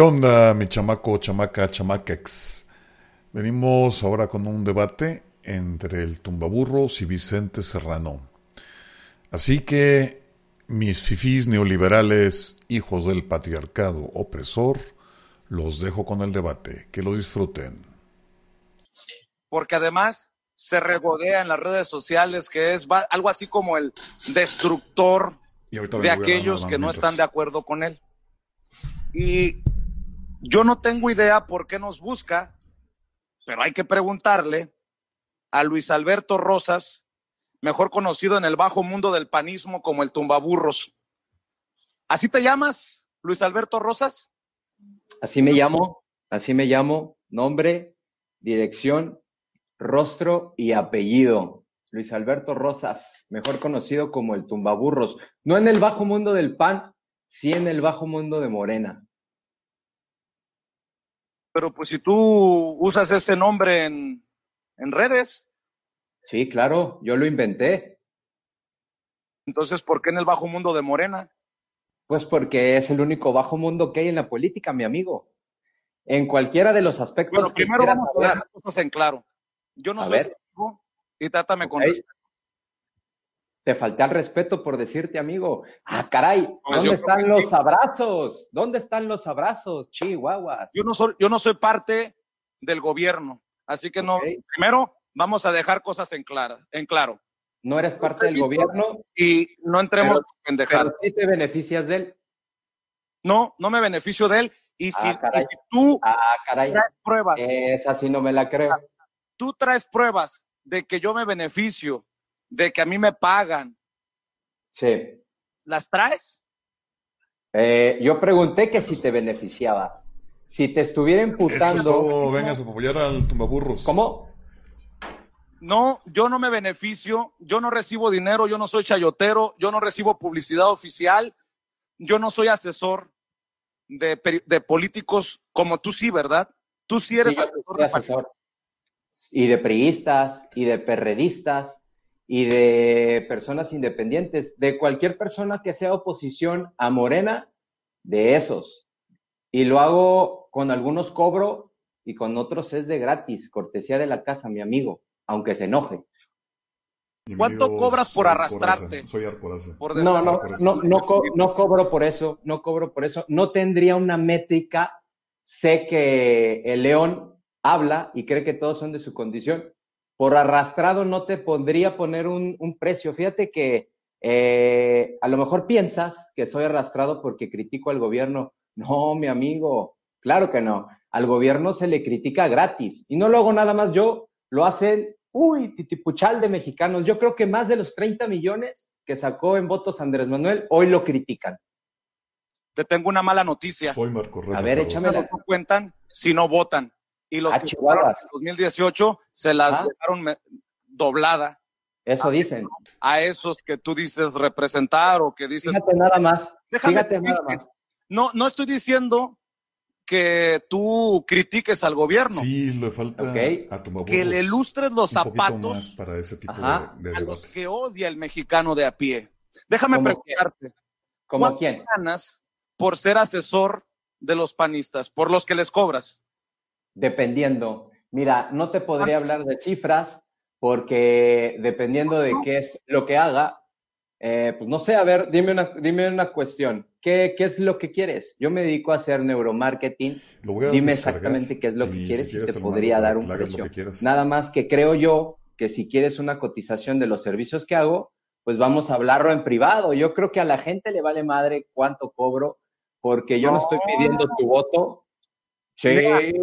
¿Qué onda, mi chamaco, chamaca, chamaquex? Venimos ahora con un debate entre el tumbaburros y Vicente Serrano. Así que, mis fifís neoliberales, hijos del patriarcado opresor, los dejo con el debate. Que lo disfruten. Porque además se regodea en las redes sociales que es algo así como el destructor de aquellos que no están de acuerdo con él. Y yo no tengo idea por qué nos busca, pero hay que preguntarle a Luis Alberto Rosas, mejor conocido en el bajo mundo del panismo como el tumbaburros. ¿Así te llamas, Luis Alberto Rosas? Así me llamo, así me llamo, nombre, dirección, rostro y apellido. Luis Alberto Rosas, mejor conocido como el tumbaburros. No en el bajo mundo del pan, sí en el bajo mundo de Morena. Pero pues si tú usas ese nombre en, en redes. Sí, claro, yo lo inventé. Entonces, ¿por qué en el bajo mundo de Morena? Pues porque es el único bajo mundo que hay en la política, mi amigo. En cualquiera de los aspectos. Bueno, primero vamos a dejar cosas en claro. Yo no soy amigo y trátame con respeto. Te falté al respeto por decirte amigo. Ah, caray, pues ¿dónde están los abrazos? ¿Dónde están los abrazos, chihuahuas? Yo no soy, yo no soy parte del gobierno, así que no. Primero, vamos a dejar cosas en, clara, en claro. No eres parte del gobierno. Y no entremos en. Pero sí te beneficias de él. No, no me beneficio de él. Y si, ah, y si tú ah, caray. traes pruebas. Esa sí no me la creo. Tú traes pruebas de que yo me beneficio de que a mí me pagan. Sí. ¿Las traes? Eh, yo pregunté que si te beneficiabas. Si te estuviera imputando. Eso, vengas a apoyar al tumbaburros. ¿Cómo? No, yo no me beneficio, yo no recibo dinero, yo no soy chayotero, yo no recibo publicidad oficial, yo no soy asesor de, políticos como tú sí, ¿verdad? Tú sí eres asesor, asesor. Y de priistas, y de perredistas, y de personas independientes, de cualquier persona que sea oposición a Morena, de esos. Y lo hago con algunos cobro y con otros es de gratis, cortesía de la casa, mi amigo, aunque se enoje. ¿Cuánto cobras por arrastrarte? Soy por no, no, no, no, no cobro por eso, no cobro por eso. No tendría una métrica. Sé que el león habla y cree que todos son de su condición por arrastrado no te podría poner un, precio. Fíjate que eh, a lo mejor piensas que soy arrastrado porque critico al gobierno. No, mi amigo, claro que no. Al gobierno se le critica gratis. Y no lo hago nada más yo, lo hacen, uy, titipuchal de mexicanos. Yo creo que más de los 30 millones que sacó en votos Andrés Manuel, hoy lo critican. Te tengo una mala noticia. Soy Marco A ver, échamela. No cuentan si no votan y los ah, que en 2018 se las ah. dejaron doblada. Eso dicen. A esos que tú dices representar o que dices. Fíjate nada más. Fíjate nada más. No, no estoy diciendo que tú critiques al gobierno. Sí, le falta a que le ilustres los zapatos para ese tipo de, a los que odia el mexicano de a pie. Déjame preguntarte. ¿Cómo quién? ganas por ser asesor de los panistas, por los que les cobras? Dependiendo. Mira, no te podría hablar de cifras porque dependiendo de qué es lo que haga, eh, pues no sé, a ver, dime una, dime una cuestión. ¿Qué, ¿Qué, es lo que quieres? Yo me dedico a hacer neuromarketing. dime exactamente qué es lo que quieres y te podría dar un precio. Nada más que creo yo que si quieres una cotización de los servicios que hago, pues vamos a hablarlo en privado. Yo creo que a la gente le vale madre cuánto cobro, porque yo no estoy pidiendo tu voto, Sí,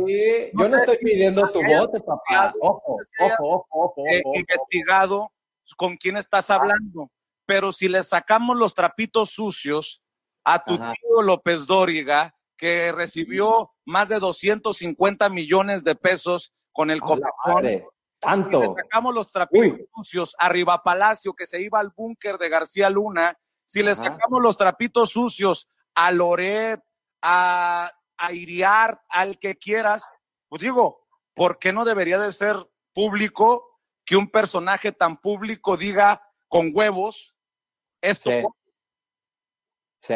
yo no estoy pidiendo tu voto, papá. Ojo, ojo, ojo, Investigado con quién estás hablando. Pero si le sacamos los trapitos sucios a tu tío López Dóriga, que recibió más de 250 millones de pesos con el cofre. Tanto. Si le sacamos los trapitos sucios a Riva Palacio, que se iba al búnker de García Luna, si le sacamos los trapitos sucios a Loret, a airear al que quieras, pues digo, ¿por qué no debería de ser público que un personaje tan público diga con huevos esto? Sí.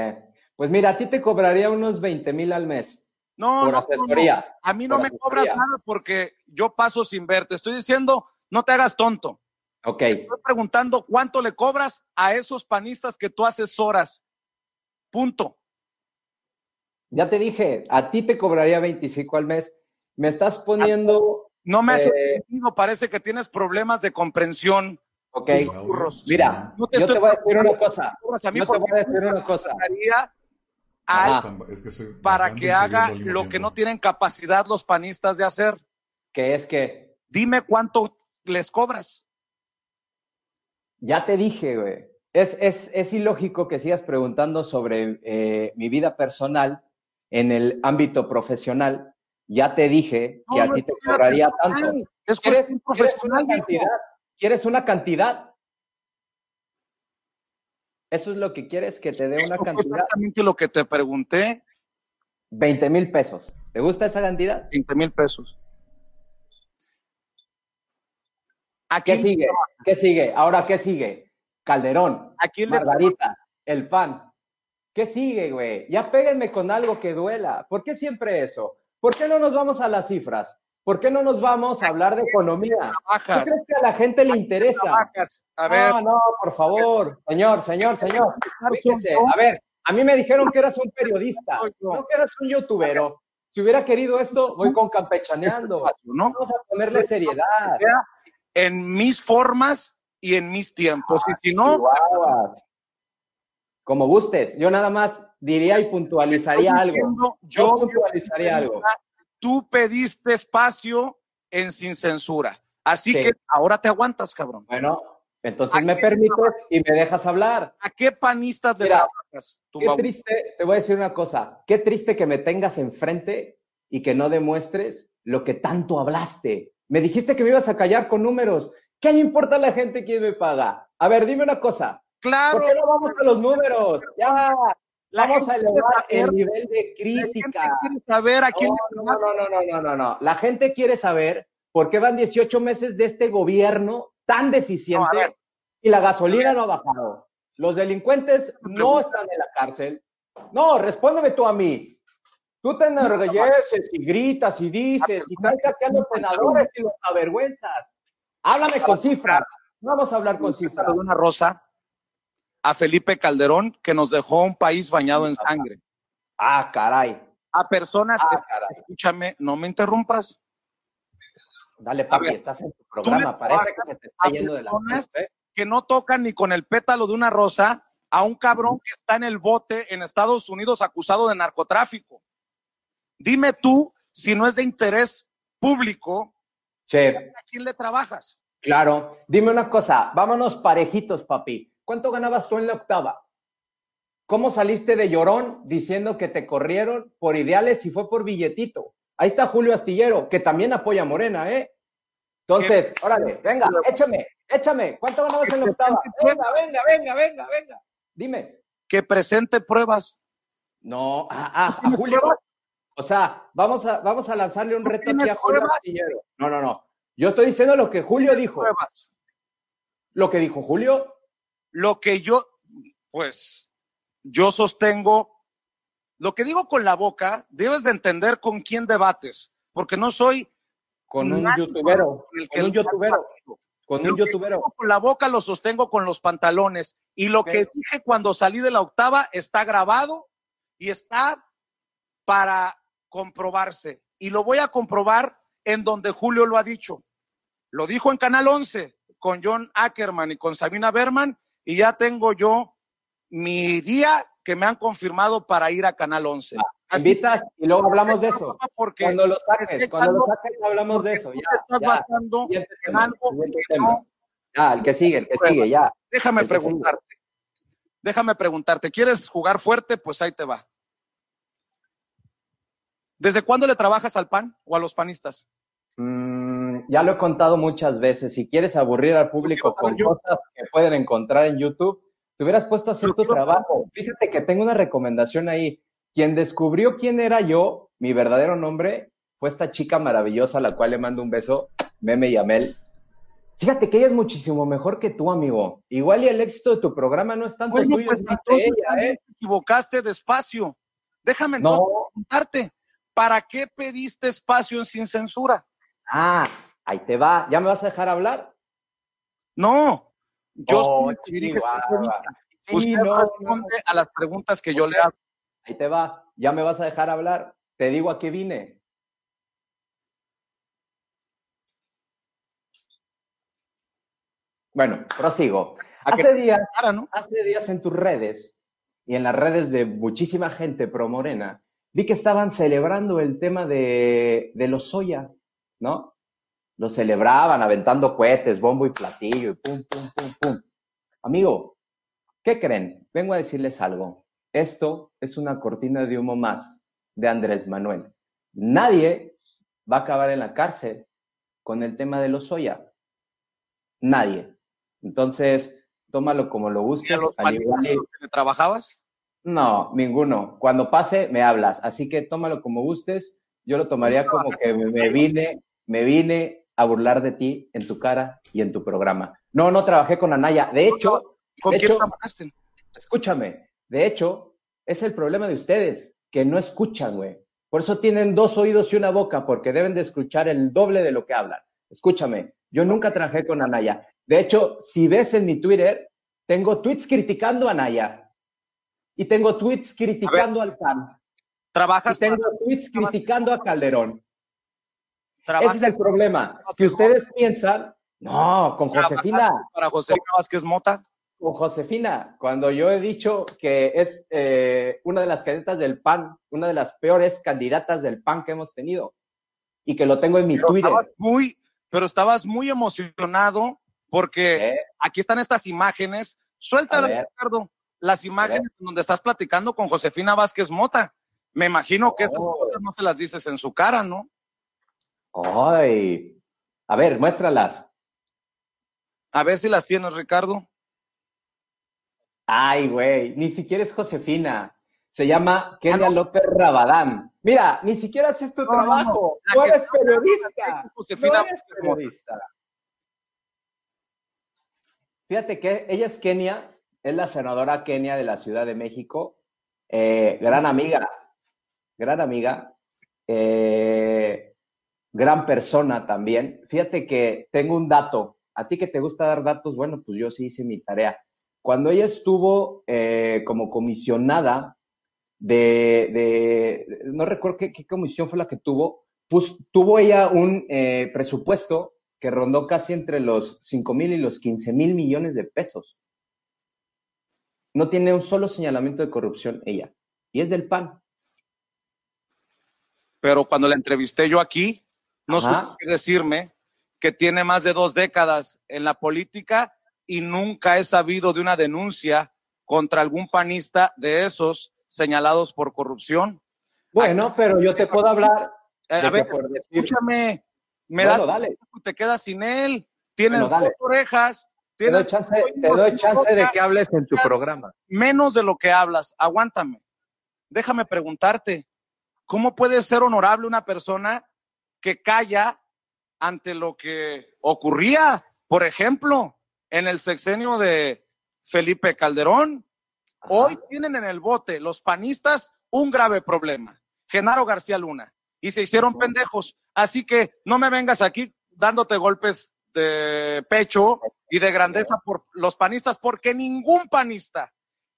Pues mira, a ti te cobraría unos 20 mil al mes No, por asesoría. A mí no me cobras nada porque yo paso sin verte. Estoy diciendo, no te hagas tonto. Ok. Estoy preguntando cuánto le cobras a esos panistas que tú asesoras. Punto. Ya te dije, a ti te cobraría 25 al mes. Me estás poniendo. No me hace eh, sentido, parece que tienes problemas de comprensión. Ok. Mira, yo te voy a decir una cosa. yo te voy a decir una cosa. para que haga lo que no tienen capacidad los panistas de hacer. Que es que. Dime cuánto les cobras. Ya te dije, güey. Es, es, es ilógico que sigas preguntando sobre eh, mi vida personal en el ámbito profesional. Ya te dije que a ti te cobraría tanto. Es ¿Quieres, ¿quieres una cantidad? ¿Quieres una cantidad? ¿Eso es lo que quieres, que te dé una cantidad? Exactamente lo que te pregunté. 20 mil pesos. ¿Te gusta esa cantidad? 20 mil pesos. ¿A ¿Qué sigue? ¿Qué sigue? Ahora, ¿qué sigue? Calderón, Aquí Margarita, el pan. ¿Qué sigue, güey? Ya péguenme con algo que duela. ¿Por qué siempre eso? ¿Por qué no nos vamos a las cifras? ¿Por qué no nos vamos a hablar de economía? ¿Qué crees que a la gente le interesa? A ver. No, no, por favor. Señor, señor, señor. A ver, a mí me dijeron que eras un periodista, no que eras un youtubero. Si hubiera querido esto, voy con campechaneando. Vamos a ponerle seriedad en mis formas y en mis tiempos. y si no, como gustes. Yo nada más diría y puntualizaría algo. Yo puntualizaría algo. Tú pediste espacio en sin censura. Así que ahora te aguantas, cabrón. Bueno, entonces me permites y me dejas hablar. ¿A qué panistas de Qué triste, te voy a decir una cosa. Qué triste que me tengas enfrente y que no demuestres lo que tanto hablaste. Me dijiste que me ibas a callar con números. ¿Qué le importa a la gente quién me paga? A ver, dime una cosa. Claro. ¿Por qué no vamos a los números? Ya. vamos a elevar el nivel de crítica. La gente quiere saber a quién no, no, no, no, no, no, no. La gente quiere saber por qué van 18 meses de este gobierno tan deficiente y la gasolina no ha bajado. Los delincuentes no están en la cárcel. No, respóndeme tú a mí. Tú te enorgulleces y gritas y dices y a los senadores y los avergüenzas. Háblame con cifras. Vamos a hablar con cifras. De una rosa a Felipe Calderón que nos dejó un país bañado en sangre. Ah, caray. A personas, ah, escúchame, no me interrumpas. Dale, papi, estás en tu programa, parece que se te está yendo de la ¿eh? Que no tocan ni con el pétalo de una rosa a un cabrón que está en el bote en Estados Unidos acusado de narcotráfico. Dime tú si no es de interés público, ¿a quién le trabajas? Claro. Dime una cosa, vámonos parejitos, papi. ¿Cuánto ganabas tú en la octava? ¿Cómo saliste de llorón diciendo que te corrieron por ideales y fue por billetito? Ahí está Julio Astillero, que también apoya a Morena, ¿eh? Entonces, órale, venga, échame, échame. ¿Cuánto ganabas en la octava? Venga, venga, venga, venga, venga. Dime. Que presente pruebas. No, a Julio. O sea, vamos a, vamos a lanzarle un reto aquí a Julio Astillero. No, no, no. Yo estoy diciendo lo que Julio dijo. Pruebas? Lo que dijo Julio. Lo que yo, pues, yo sostengo, lo que digo con la boca, debes de entender con quién debates, porque no soy con un youtubero, con, un youtubero, con un youtubero. Con la boca lo sostengo con los pantalones y lo que dije cuando salí de la octava está grabado y está para comprobarse. Y lo voy a comprobar en donde Julio lo ha dicho. Lo dijo en Canal 11 con John Ackerman y con Sabina Berman y ya tengo yo mi día que me han confirmado para ir a Canal 11. Ah, invitas y luego hablamos de eso. Porque cuando lo saques, cuando lo saques hablamos de eso. Ya, estás basando en algo que no... Ah, el que sigue, el que sigue, ya. Déjame preguntarte. Déjame preguntarte, ¿quieres jugar fuerte? Pues ahí te va. ¿Desde cuándo le trabajas al PAN o a los panistas? Mm, ya lo he contado muchas veces. Si quieres aburrir al público con cosas que pueden encontrar en YouTube, te hubieras puesto a hacer tu trabajo. Fíjate que tengo una recomendación ahí. Quien descubrió quién era yo, mi verdadero nombre, fue esta chica maravillosa a la cual le mando un beso, Meme y Amel. Fíjate que ella es muchísimo mejor que tú, amigo. Igual y el éxito de tu programa no es tanto tuyo, pues, ¿eh? equivocaste despacio. Déjame no. preguntarte. ¿para qué pediste espacio en sin censura? Ah, ahí te va. ¿Ya me vas a dejar hablar? No. Yo oh, sí, Usted no, responde a las preguntas que yo le hago. Ahí te va. ¿Ya me vas a dejar hablar? Te digo a qué vine. Bueno, prosigo. Hace días, hace días en tus redes y en las redes de muchísima gente pro morena, vi que estaban celebrando el tema de, de los soya, ¿no? Lo celebraban aventando cohetes, bombo y platillo y pum, pum, pum, pum. Amigo, ¿qué creen? Vengo a decirles algo. Esto es una cortina de humo más de Andrés Manuel. Nadie va a acabar en la cárcel con el tema de los soya. Nadie. Entonces, tómalo como lo gustes. ¿Al igual que trabajabas? No, ninguno. Cuando pase, me hablas. Así que tómalo como gustes. Yo lo tomaría como que me vine, me vine a burlar de ti en tu cara y en tu programa. No, no trabajé con Anaya. De hecho, ¿con quién trabajaste? Escúchame. De hecho, es el problema de ustedes, que no escuchan, güey. Por eso tienen dos oídos y una boca, porque deben de escuchar el doble de lo que hablan. Escúchame, yo nunca trabajé con Anaya. De hecho, si ves en mi Twitter, tengo tweets criticando a Naya y tengo tweets criticando al PAN. ¿Trabajas? Y tengo tweets criticando a Calderón. Ese es el problema. Que ustedes piensan, no, con Josefina. ¿Para Josefina Vázquez Mota? Con Josefina, cuando yo he dicho que es eh, una de las candidatas del PAN, una de las peores candidatas del PAN que hemos tenido, y que lo tengo en mi Twitter. muy, pero estabas muy emocionado porque aquí están estas imágenes. Suéltalo, Ricardo, las imágenes donde estás platicando con Josefina Vázquez Mota. Me imagino que esas oh. cosas no se las dices en su cara, ¿no? Ay, a ver, muéstralas. A ver si las tienes, Ricardo. Ay, güey, ni siquiera es Josefina. Se llama Kenia ah, López Rabadán. Mira, ni siquiera haces tu trabajo. No, eres periodista. Josefina no eres periodista. Fíjate que ella es Kenia, es la senadora Kenia de la Ciudad de México, eh, gran amiga, gran amiga, eh, gran persona también. Fíjate que tengo un dato, a ti que te gusta dar datos, bueno, pues yo sí hice mi tarea. Cuando ella estuvo eh, como comisionada de, no recuerdo qué, comisión fue la que tuvo, pues tuvo ella un presupuesto que rondó casi entre los 5 mil y los 15 mil millones de pesos. No tiene un solo señalamiento de corrupción ella. Y es del PAN. Pero cuando la entrevisté yo aquí, no supo decirme que tiene más de dos décadas en la política y nunca he sabido de una denuncia contra algún panista de esos señalados por corrupción. Bueno, pero yo te puedo hablar. Eh, a ver, escúchame, me das, dale. te quedas sin él, tienes dos orejas. te doy chance, te doy chance de que hables en tu programa. Menos de lo que hablas, aguántame. Déjame preguntarte, ¿cómo puede ser honorable una persona que calla ante lo que ocurría, por ejemplo, en el sexenio de Felipe Calderón? Hoy tienen en el bote los panistas un grave problema. Genaro García Luna. Y se hicieron pendejos. Así que no me vengas aquí dándote golpes de pecho y de grandeza por los panistas, porque ningún panista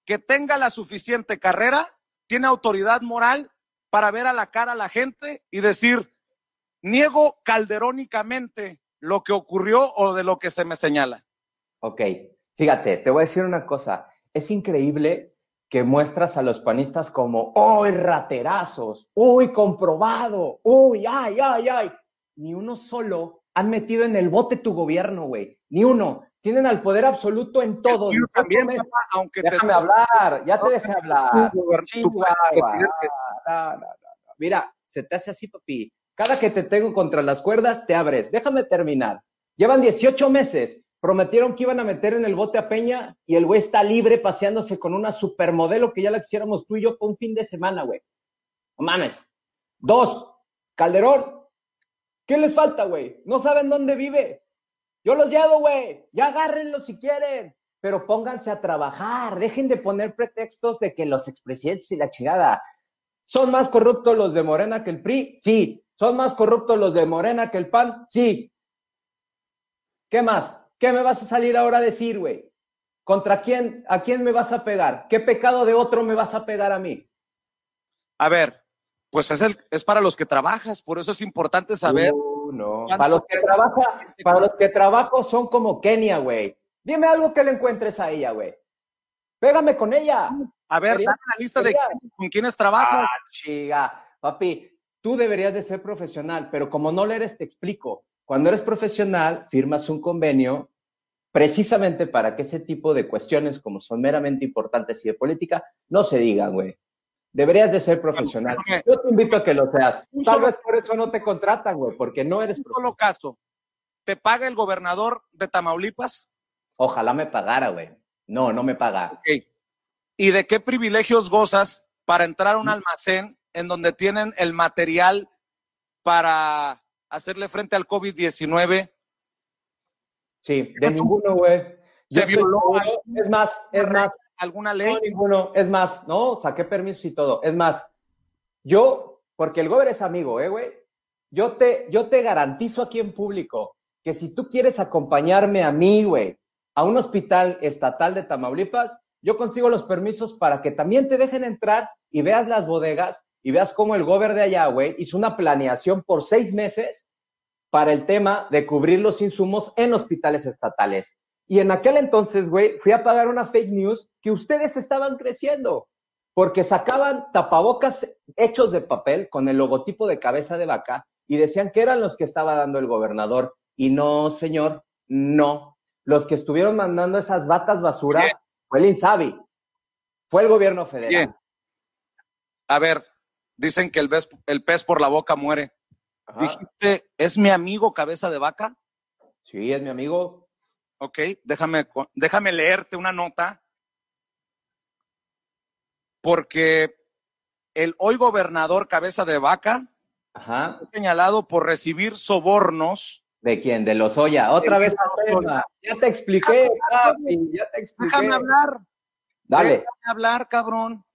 que tenga la suficiente carrera tiene autoridad moral para ver a la cara a la gente y decir, niego calderónicamente lo que ocurrió o de lo que se me señala. Ok, fíjate, te voy a decir una cosa. Es increíble que muestras a los panistas como, ¡uy, raterazos! ¡Uy, comprobado! ¡Uy, ay, ay, ay! Ni uno solo han metido en el bote tu gobierno, güey. Ni uno. Tienen al poder absoluto en todo. también, aunque Déjame hablar, ya te dejé hablar. Mira, se te hace así, papi. Cada que te tengo contra las cuerdas, te abres. Déjame terminar. Llevan 18 meses prometieron que iban a meter en el bote a Peña y el güey está libre paseándose con una supermodelo que ya la quisiéramos tú y yo por un fin de semana, güey. No mames. Dos, Calderón. ¿Qué les falta, güey? No saben dónde vive. Yo los llevo, güey. Ya agárrenlo si quieren. Pero pónganse a trabajar. Dejen de poner pretextos de que los expresidentes y la chingada. ¿Son más corruptos los de Morena que el PRI? Sí. ¿Son más corruptos los de Morena que el PAN? Sí. ¿Qué más? ¿Qué me vas a salir ahora a decir, güey? ¿Contra quién, a quién me vas a pegar? ¿Qué pecado de otro me vas a pegar a mí? A ver, pues es, el, es para los que trabajas, por eso es importante saber. Uh, no. Para los que trabaja, para los que trabajo son como Kenia, güey. Dime algo que le encuentres a ella, güey. Pégame con ella. A ver, dame la lista de con quiénes trabajas. Ah, chiga. Papi, tú deberías de ser profesional, pero como no lo eres, te explico. Cuando eres profesional, firmas un convenio precisamente para que ese tipo de cuestiones, como son meramente importantes y de política, no se digan, güey. Deberías de ser profesional. Yo te invito a que lo seas. Tal vez por eso no te contratan, güey, porque no eres profesional. solo caso. ¿Te paga el gobernador de Tamaulipas? Ojalá me pagara, güey. No, no me paga. ¿Y de qué privilegios gozas para entrar a un almacén en donde tienen el material para hacerle frente al COVID-19? Sí, de ninguno, güey. Se violó. Es más, es más. ¿Alguna ley? No, ninguno. Es más, no, saqué permiso y todo. Es más, yo, porque el gobernador es amigo, ¿eh, güey? Yo te, yo te garantizo aquí en público que si tú quieres acompañarme a mí, güey, a un hospital estatal de Tamaulipas, yo consigo los permisos para que también te dejen entrar y veas las bodegas y veas cómo el gobernador de allá, güey, hizo una planeación por seis meses para el tema de cubrir los insumos en hospitales estatales. Y en aquel entonces, güey, fui a pagar una fake news que ustedes estaban creciendo, porque sacaban tapabocas hechos de papel con el logotipo de cabeza de vaca y decían que eran los que estaba dando el gobernador. Y no, señor, no. Los que estuvieron mandando esas batas basura fue el INSABI, fue el gobierno federal. A ver, dicen que el, el pez por la boca muere. Dijiste, ¿es mi amigo cabeza de vaca? Sí, es mi amigo. Ok, déjame, déjame leerte una nota. Porque el hoy gobernador cabeza de vaca Ajá. señalado por recibir sobornos. ¿De quién? De Lozoya. Otra vez Ya te expliqué, ya te expliqué. Déjame hablar. Dale. Déjame hablar, cabrón.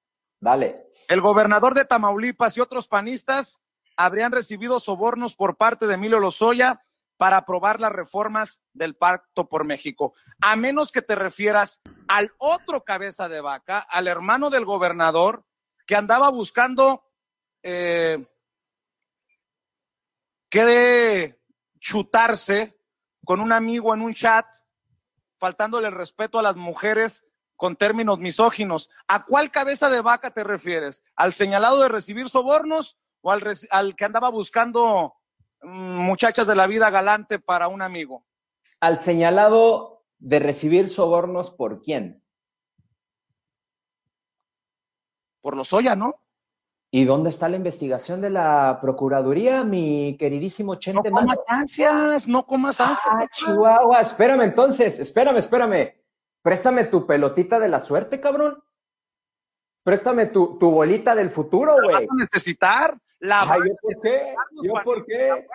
Dale. El gobernador de Tamaulipas y otros panistas habrían recibido sobornos por parte de Emilio Lozoya para aprobar las reformas del Pacto por México. A menos que te refieras al otro cabeza de vaca, al hermano del gobernador, que andaba buscando eh, chutarse con un amigo en un chat, faltándole respeto a las mujeres con términos misóginos. ¿A cuál cabeza de vaca te refieres? ¿Al señalado de recibir sobornos o al, al que andaba buscando mm, muchachas de la vida galante para un amigo? Al señalado de recibir sobornos por quién? Por los Oya, ¿no? ¿Y dónde está la investigación de la Procuraduría, mi queridísimo Chente? No comas ansias, no comas ansias. Ah, Chihuahua, espérame entonces, espérame, espérame. Préstame tu pelotita de la suerte, cabrón. Préstame tu, tu bolita del futuro, güey. vas a necesitar. La ¿Yo por qué? ¿Yo por qué?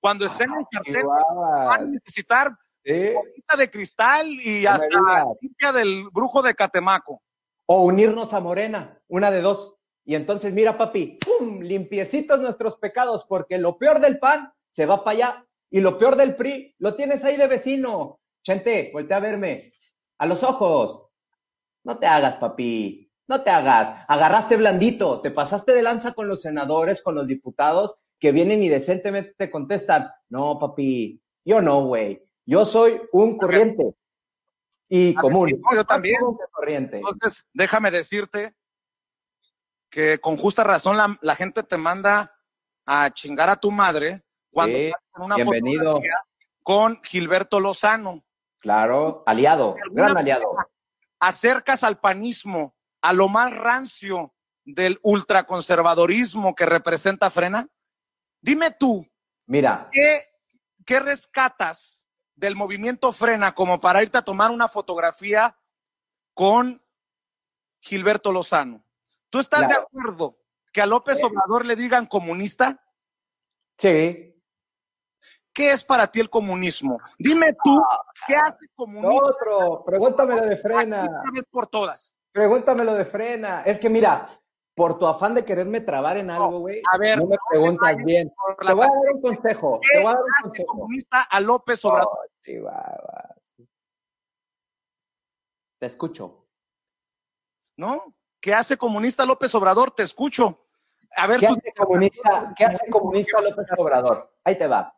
Cuando estén en el cartel, van a necesitar bolita de cristal y hasta la limpia del brujo de Catemaco. O unirnos a Morena, una de dos. Y entonces, mira, papi, ¡pum! limpiecitos nuestros pecados, porque lo peor del pan se va para allá y lo peor del PRI lo tienes ahí de vecino. Chente, voltea a verme. A los ojos. No te hagas, papi. No te hagas, agarraste blandito, te pasaste de lanza con los senadores, con los diputados que vienen y decentemente te contestan, no, papi, yo no, güey, yo soy un corriente y común. yo también. Corriente. Entonces, déjame decirte que con justa razón la, gente te manda a chingar a tu madre cuando sí, una bienvenido. con Gilberto Lozano. Claro, aliado, gran aliado. Acercas al panismo a lo más rancio del ultraconservadorismo que representa Frena? Dime tú, mira, ¿qué, qué rescatas del movimiento Frena como para irte a tomar una fotografía con Gilberto Lozano? ¿Tú estás de acuerdo que a López Obrador le digan comunista? Sí. ¿Qué es para ti el comunismo? Dime tú, ¿qué hace comunismo? Otro, pregúntame de Frena. Por todas. Pregúntamelo de frena. Es que mira, por tu afán de quererme trabar en algo, güey, a ver, no me preguntas bien. Te voy a dar un consejo. Te voy a dar un consejo. comunista a López Obrador? Oh. Te escucho. ¿No? ¿Qué hace comunista López Obrador? Te escucho. A ver, ¿Qué, hace comunista, ¿Qué hace comunista López Obrador? Ahí te va.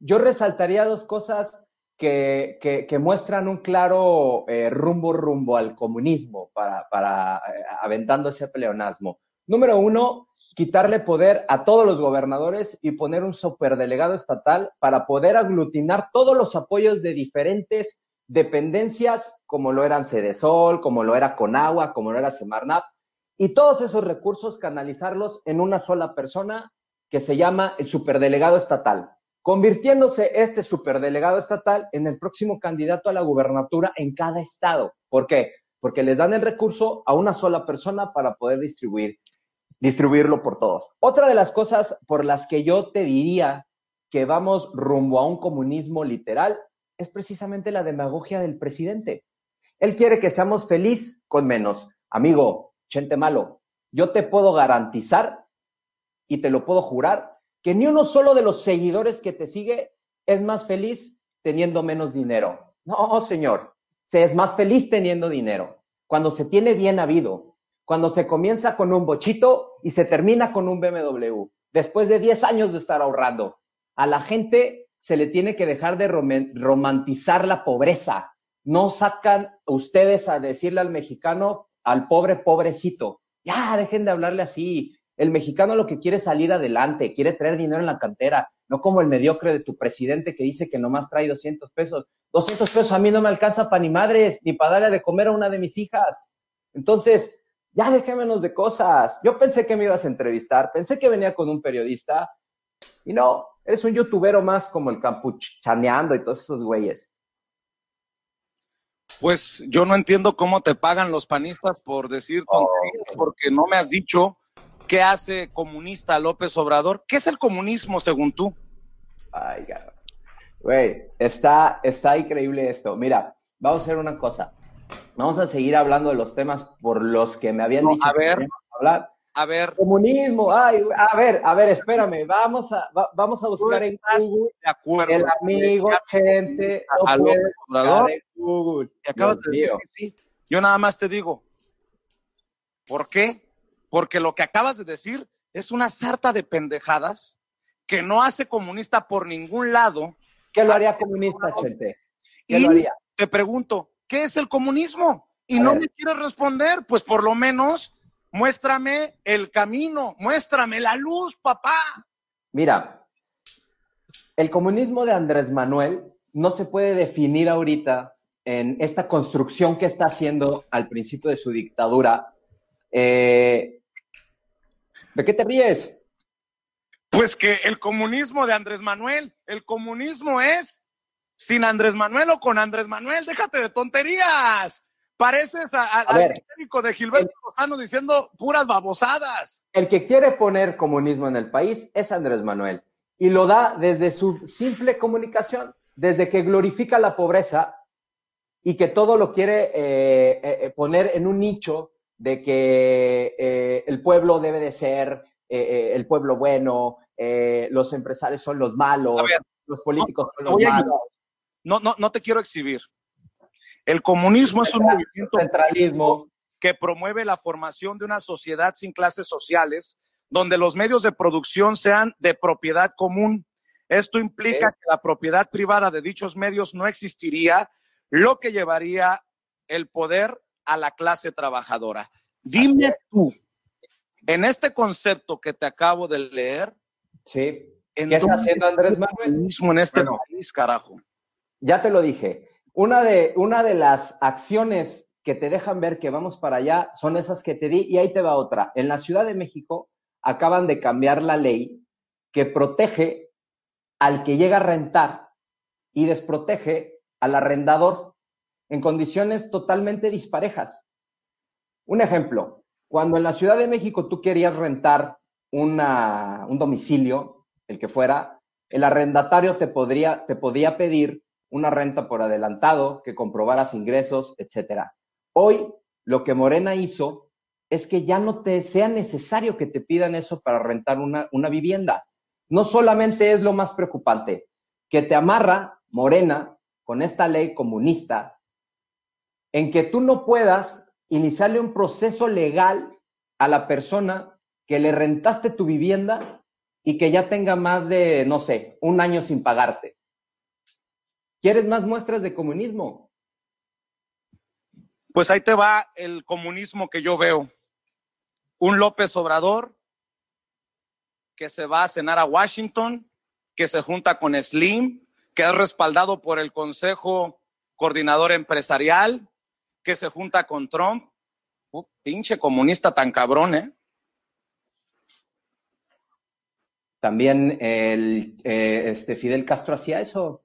Yo resaltaría dos cosas que, que, muestran un claro eh, rumbo rumbo al comunismo para, para eh, aventando ese pleonasmo. Número uno, quitarle poder a todos los gobernadores y poner un superdelegado estatal para poder aglutinar todos los apoyos de diferentes dependencias, como lo eran Cedesol, como lo era Conagua, como lo era Semarnap, y todos esos recursos canalizarlos en una sola persona que se llama el superdelegado estatal convirtiéndose este superdelegado estatal en el próximo candidato a la gubernatura en cada estado. ¿Por qué? Porque les dan el recurso a una sola persona para poder distribuir, distribuirlo por todos. Otra de las cosas por las que yo te diría que vamos rumbo a un comunismo literal es precisamente la demagogia del presidente. Él quiere que seamos feliz con menos. Amigo, gente malo, yo te puedo garantizar y te lo puedo jurar que ni uno solo de los seguidores que te sigue es más feliz teniendo menos dinero. No, señor, se es más feliz teniendo dinero. Cuando se tiene bien habido, cuando se comienza con un bochito y se termina con un BMW, después de 10 años de estar ahorrando. A la gente se le tiene que dejar de romantizar la pobreza. No sacan ustedes a decirle al mexicano, al pobre pobrecito. Ya, dejen de hablarle así. El mexicano lo que quiere es salir adelante, quiere traer dinero en la cantera, no como el mediocre de tu presidente que dice que nomás trae 200 pesos. 200 pesos a mí no me alcanza para ni madres, ni para darle de comer a una de mis hijas. Entonces, ya dejémonos de cosas. Yo pensé que me ibas a entrevistar, pensé que venía con un periodista y no, eres un youtubero más como el campuchaneando y todos esos güeyes. Pues yo no entiendo cómo te pagan los panistas por decir tonterías, porque no me has dicho ¿Qué hace comunista López Obrador? ¿Qué es el comunismo según tú? Ay, güey, está, está increíble esto. Mira, vamos a hacer una cosa. Vamos a seguir hablando de los temas por los que me habían dicho a ver, hablar. A ver. Comunismo, ay, a ver, a ver, espérame, vamos a, vamos a buscar en Google de acuerdo, el amigo, gente, a López Obrador. Google. acabas de decir que sí. Yo nada más te digo, ¿por qué? Porque lo que acabas de decir es una sarta de pendejadas que no hace comunista por ningún lado. ¿Qué lo haría comunista, Chente? ¿Qué y lo haría? te pregunto, ¿qué es el comunismo? Y no me quieres responder, pues por lo menos muéstrame el camino, muéstrame la luz, papá. Mira, el comunismo de Andrés Manuel no se puede definir ahorita en esta construcción que está haciendo al principio de su dictadura, eh, ¿De qué te ríes? Pues que el comunismo de Andrés Manuel, el comunismo es sin Andrés Manuel o con Andrés Manuel, déjate de tonterías. Pareces al técnico de Gilberto Lozano diciendo puras babosadas. El que quiere poner comunismo en el país es Andrés Manuel y lo da desde su simple comunicación, desde que glorifica la pobreza y que todo lo quiere eh, eh, eh, poner en un nicho de que eh, el pueblo debe de ser eh, eh, el pueblo bueno, los empresarios son los malos, los políticos son los malos. No, no, no te quiero exhibir. El comunismo es un movimiento centralismo que promueve la formación de una sociedad sin clases sociales, donde los medios de producción sean de propiedad común. Esto implica que la propiedad privada de dichos medios no existiría, lo que llevaría el poder a la clase trabajadora. Dime tú, en este concepto que te acabo de leer, sí. ¿qué está haciendo Andrés Manuel? Mismo en este país, carajo. Ya te lo dije. Una de, una de las acciones que te dejan ver que vamos para allá son esas que te di y ahí te va otra. En la Ciudad de México acaban de cambiar la ley que protege al que llega a rentar y desprotege al arrendador en condiciones totalmente disparejas. Un ejemplo, cuando en la Ciudad de México tú querías rentar un domicilio, el que fuera, el arrendatario te, podría, te podía pedir una renta por adelantado, que comprobaras ingresos, etcétera. Hoy, lo que Morena hizo es que ya no te sea necesario que te pidan eso para rentar una, una vivienda. No solamente es lo más preocupante, que te amarra Morena con esta ley comunista en que tú no puedas iniciarle un proceso legal a la persona que le rentaste tu vivienda y que ya tenga más de, no sé, un año sin pagarte. ¿Quieres más muestras de comunismo? Pues ahí te va el comunismo que yo veo. Un López Obrador que se va a cenar a Washington, que se junta con Slim, que es respaldado por el Consejo Coordinador Empresarial, que se junta con Trump. Uh, pinche comunista tan cabrón, ¿eh? También el, eh, este Fidel Castro hacía eso.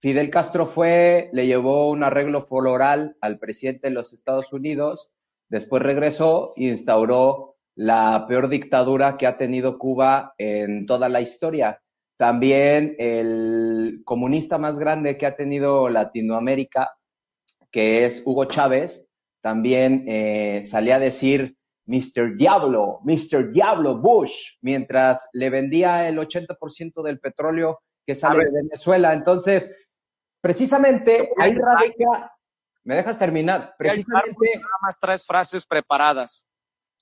Fidel Castro fue, le llevó un arreglo floral al presidente de los Estados Unidos, después regresó e instauró la peor dictadura que ha tenido Cuba en toda la historia. También el comunista más grande que ha tenido Latinoamérica, que es Hugo Chávez, también eh, salía a decir Mr. Diablo, Mr. Diablo Bush, mientras le vendía el 80% del petróleo que sale de Venezuela. Entonces, precisamente ahí radica, ¿me dejas terminar? Precisamente... Nada más traes frases preparadas.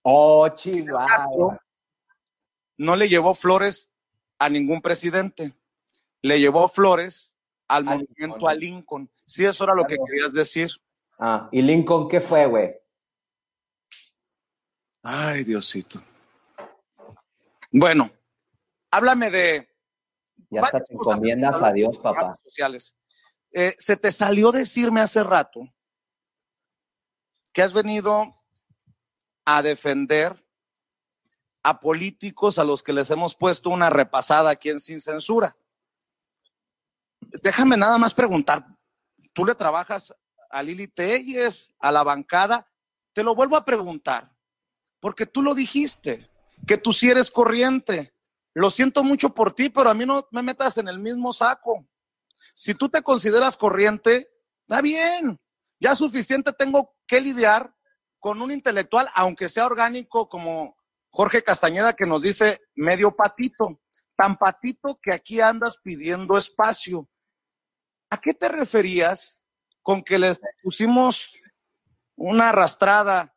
Oh, chihuahua. No le llevó flores a ningún presidente. Le llevó flores al movimiento a Lincoln. Sí, eso era lo que querías decir. Ah, ¿y Lincoln qué fue, güey? Ay, Diosito. Bueno, háblame de. Ya estás te encomiendas a Dios, papá. Sociales. Eh, se te salió decirme hace rato que has venido a defender a políticos a los que les hemos puesto una repasada aquí en Sin Censura. Déjame nada más preguntar, ¿tú le trabajas a Lili Telles, a la bancada? Te lo vuelvo a preguntar, porque tú lo dijiste, que tú sí eres corriente. Lo siento mucho por ti, pero a mí no me metas en el mismo saco. Si tú te consideras corriente, da bien. Ya suficiente tengo que lidiar con un intelectual, aunque sea orgánico como Jorge Castañeda, que nos dice medio patito, tan patito que aquí andas pidiendo espacio. ¿A qué te referías con que les pusimos una arrastrada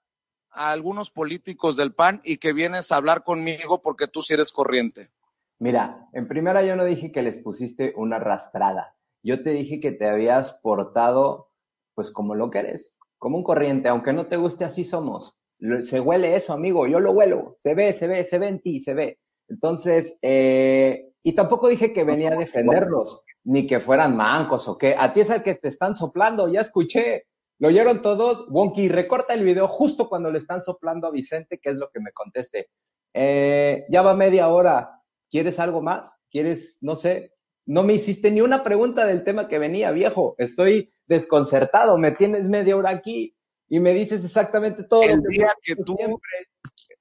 a algunos políticos del PAN y que vienes a hablar conmigo porque tú sí eres corriente? Mira, en primera yo no dije que les pusiste una arrastrada. Yo te dije que te habías portado pues como lo que eres, como un corriente, aunque no te guste, así somos. Se huele eso, amigo, yo lo huelo, se ve, se ve, se ve en ti, se ve. Entonces, eh, y tampoco dije que venía a defenderlos, ni que fueran mancos o qué. A ti es el que te están soplando, ya escuché. Lo oyeron todos. Wonky, recorta el video justo cuando le están soplando a Vicente, que es lo que me conteste. Eh, ya va media hora. ¿Quieres algo más? ¿Quieres, no sé? No me hiciste ni una pregunta del tema que venía, viejo. Estoy desconcertado, me tienes media hora aquí y me dices exactamente todo. El día que tú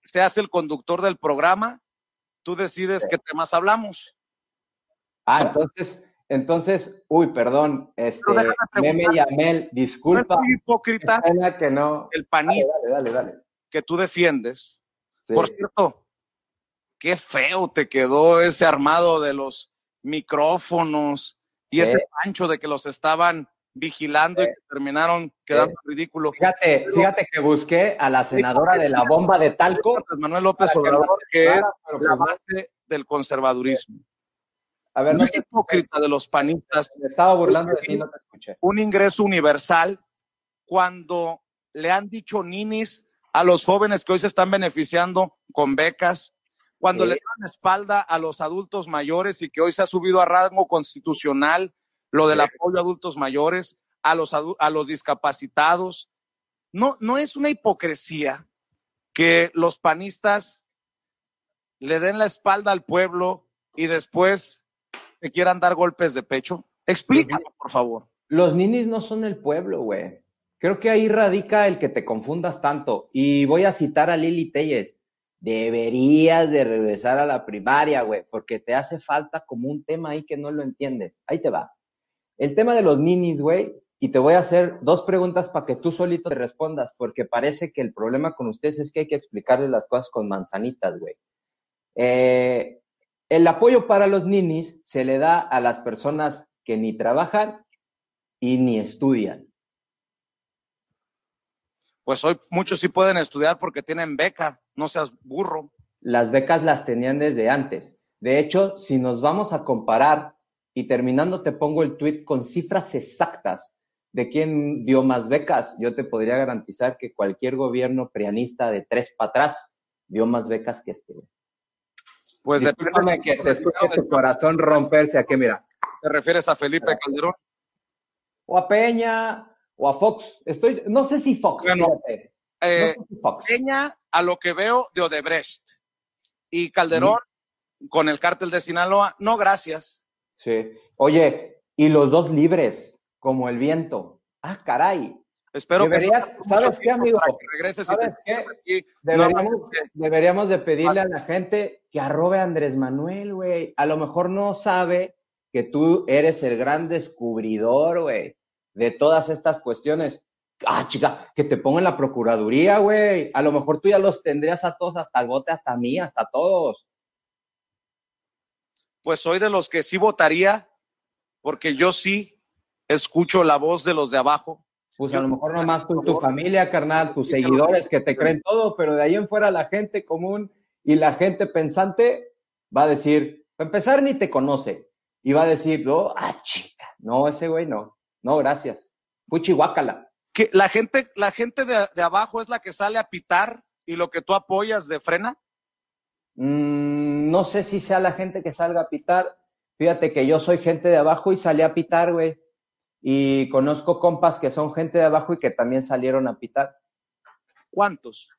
seas el conductor del programa, tú decides qué temas hablamos. Ah, entonces, entonces, uy, perdón, este, Meme Yamel, disculpa. No hipócrita que no. El panito dale, dale, que tú defiendes. Por cierto, qué feo te quedó ese armado de los micrófonos y ese pancho de que los estaban vigilando y que terminaron quedando ridículos. Fíjate, fíjate que busqué a la senadora de la bomba de talco. Manuel López Obrador, que es la pues base del conservadurismo. A ver, no es hipócrita de los panistas. Me estaba burlando de ti, no te escuché. Un ingreso universal cuando le han dicho ninis a los jóvenes que hoy se están beneficiando con becas, cuando le dan espalda a los adultos mayores y que hoy se ha subido a rango constitucional lo del apoyo a adultos mayores, a los, a los discapacitados. No, no es una hipocresía que los panistas le den la espalda al pueblo y después se quieran dar golpes de pecho. Explícalo, por favor. Los ninis no son el pueblo, güey. Creo que ahí radica el que te confundas tanto. Y voy a citar a Lili Telles. Deberías de regresar a la primaria, güey, porque te hace falta como un tema ahí que no lo entiendes. Ahí te va. El tema de los ninis, güey, y te voy a hacer dos preguntas para que tú solito te respondas, porque parece que el problema con ustedes es que hay que explicarles las cosas con manzanitas, güey. Eh, el apoyo para los ninis se le da a las personas que ni trabajan y ni estudian. Pues hoy muchos sí pueden estudiar porque tienen beca, no seas burro. Las becas las tenían desde antes. De hecho, si nos vamos a comparar, y terminando te pongo el tweet con cifras exactas de quién dio más becas, yo te podría garantizar que cualquier gobierno prianista de tres para atrás dio más becas que este. Pues Discúlpame que te escuche tu corazón romperse aquí, mira. ¿Te refieres a Felipe Calderón? O a Peña, o a Fox. Estoy, no sé si Fox. Eh, Peña, a lo que veo de Odebrecht. Y Calderón, con el cártel de Sinaloa, no, gracias. Sí. Oye, y los dos libres, como el viento. Ah, caray. Espero deberías, que ¿sabes qué, amigo? ¿Sabes qué? Deberíamos, deberíamos, de pedirle a la gente que arrobe a Andrés Manuel, güey. A lo mejor no sabe que tú eres el gran descubridor, güey, de todas estas cuestiones. Ah, chica, que te pongan la procuraduría, güey. A lo mejor tú ya los tendrías a todos, hasta el bote, hasta mí, hasta todos. Pues soy de los que sí votaría, porque yo sí escucho la voz de los de abajo. Pues a lo mejor nomás tu, tu familia, carnal, tus seguidores que te creen todo, pero de ahí en fuera la gente común y la gente pensante va a decir, para empezar ni te conoce, y va a decir, no, ah, chica, no, ese güey no, no, gracias. Puchi guácala. Que la gente, la gente de, abajo es la que sale a pitar y lo que tú apoyas de frena. Mm, no sé si sea la gente que salga a pitar. Fíjate que yo soy gente de abajo y salí a pitar, güey. Y conozco compas que son gente de abajo y que también salieron a pitar. ¿Cuántos?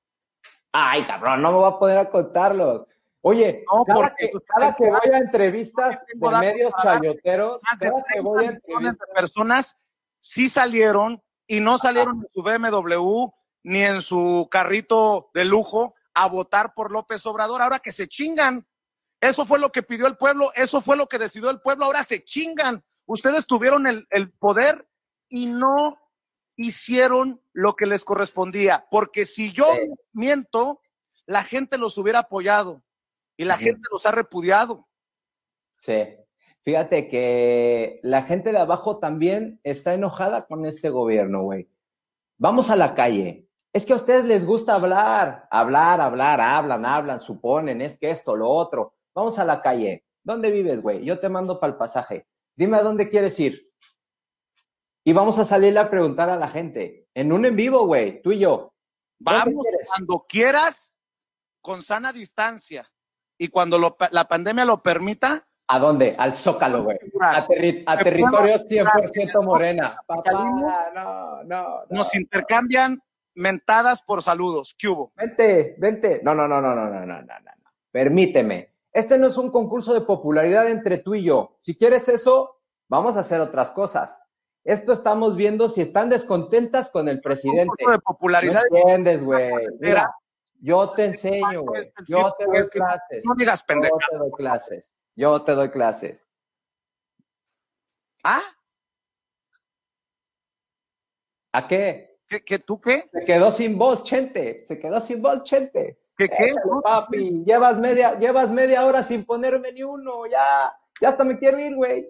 Ay, cabrón, no me voy a poder a contarlos. Oye, cada, que, cada que voy a entrevistas de medios chayoteros, cada que voy a entrevistas... de personas sí salieron y no salieron en su BMW ni en su carrito de lujo a votar por López Obrador. Ahora que se chingan. Eso fue lo que pidió el pueblo, eso fue lo que decidió el pueblo. Ahora se chingan. Ustedes tuvieron el, el poder y no hicieron lo que les correspondía. Porque si yo miento, la gente los hubiera apoyado y la gente los ha repudiado. Sí. Fíjate que la gente de abajo también está enojada con este gobierno, güey. Vamos a la calle. Es que a ustedes les gusta hablar, hablar, hablar, hablan, hablan, suponen, es que esto, lo otro. Vamos a la calle. ¿Dónde vives, güey? Yo te mando para el pasaje. Dime a dónde quieres ir. Y vamos a salir a preguntar a la gente. En un en vivo, güey, tú y yo. Vamos cuando quieras, con sana distancia. Y cuando la pandemia lo permita. ¿A dónde? Al Zócalo, güey. A, terri a territorio 100% morena. No, no, no. Nos intercambian mentadas por saludos. ¿Qué hubo? Vente, vente. No, no, no, no, no, no, no, no. Permíteme, este no es un concurso de popularidad entre tú y yo. Si quieres eso, vamos a hacer otras cosas. Esto estamos viendo si están descontentas con el presidente. De popularidad. No entiendes, güey. Mira, yo te enseño, güey. Yo te doy clases. No digas pendejo. Yo te doy clases. Yo te doy clases. ¿Ah? ¿A qué? ¿Qué, qué tú qué? Se quedó sin voz, Chente. Se quedó sin voz, Chente. ¿Qué qué? papi, llevas media, llevas media hora sin ponerme ni uno. Ya, ya hasta me quiero ir, güey.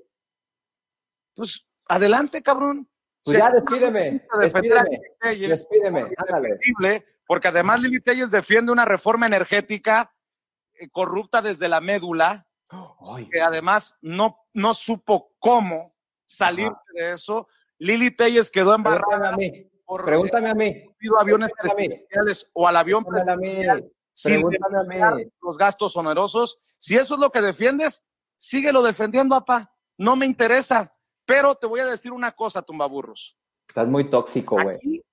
Pues adelante, cabrón. Pues ya despídeme. Despídeme. Despídeme. Ándale porque además Lili Telles defiende una reforma energética eh, corrupta desde la médula, que además no, no supo cómo salirse de eso. Lili Telles quedó embarrada. Mí. Por, Pregúntame a mí. Pido aviones presidenciales o al avión presidencial sin los gastos onerosos. Si eso es lo que defiendes, síguelo defendiendo, papá. No me interesa. Pero te voy a decir una cosa, tumbaburros. Estás muy tóxico, güey.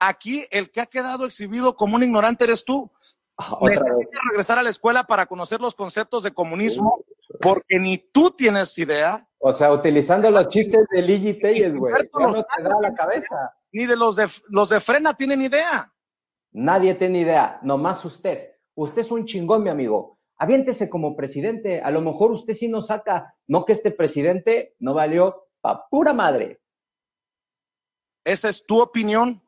Aquí el que ha quedado exhibido como un ignorante eres tú. Ah, Necesitas regresar a la escuela para conocer los conceptos de comunismo, porque ni tú tienes idea. O sea, utilizando los chistes de Ligi Telles, güey. No te da la cabeza. Ni de los de los de Frena tienen idea. Nadie tiene idea, nomás usted. Usted es un chingón, mi amigo. Aviéntese como presidente. A lo mejor usted sí nos saca. No que este presidente no valió pa' pura madre. esa es tu opinión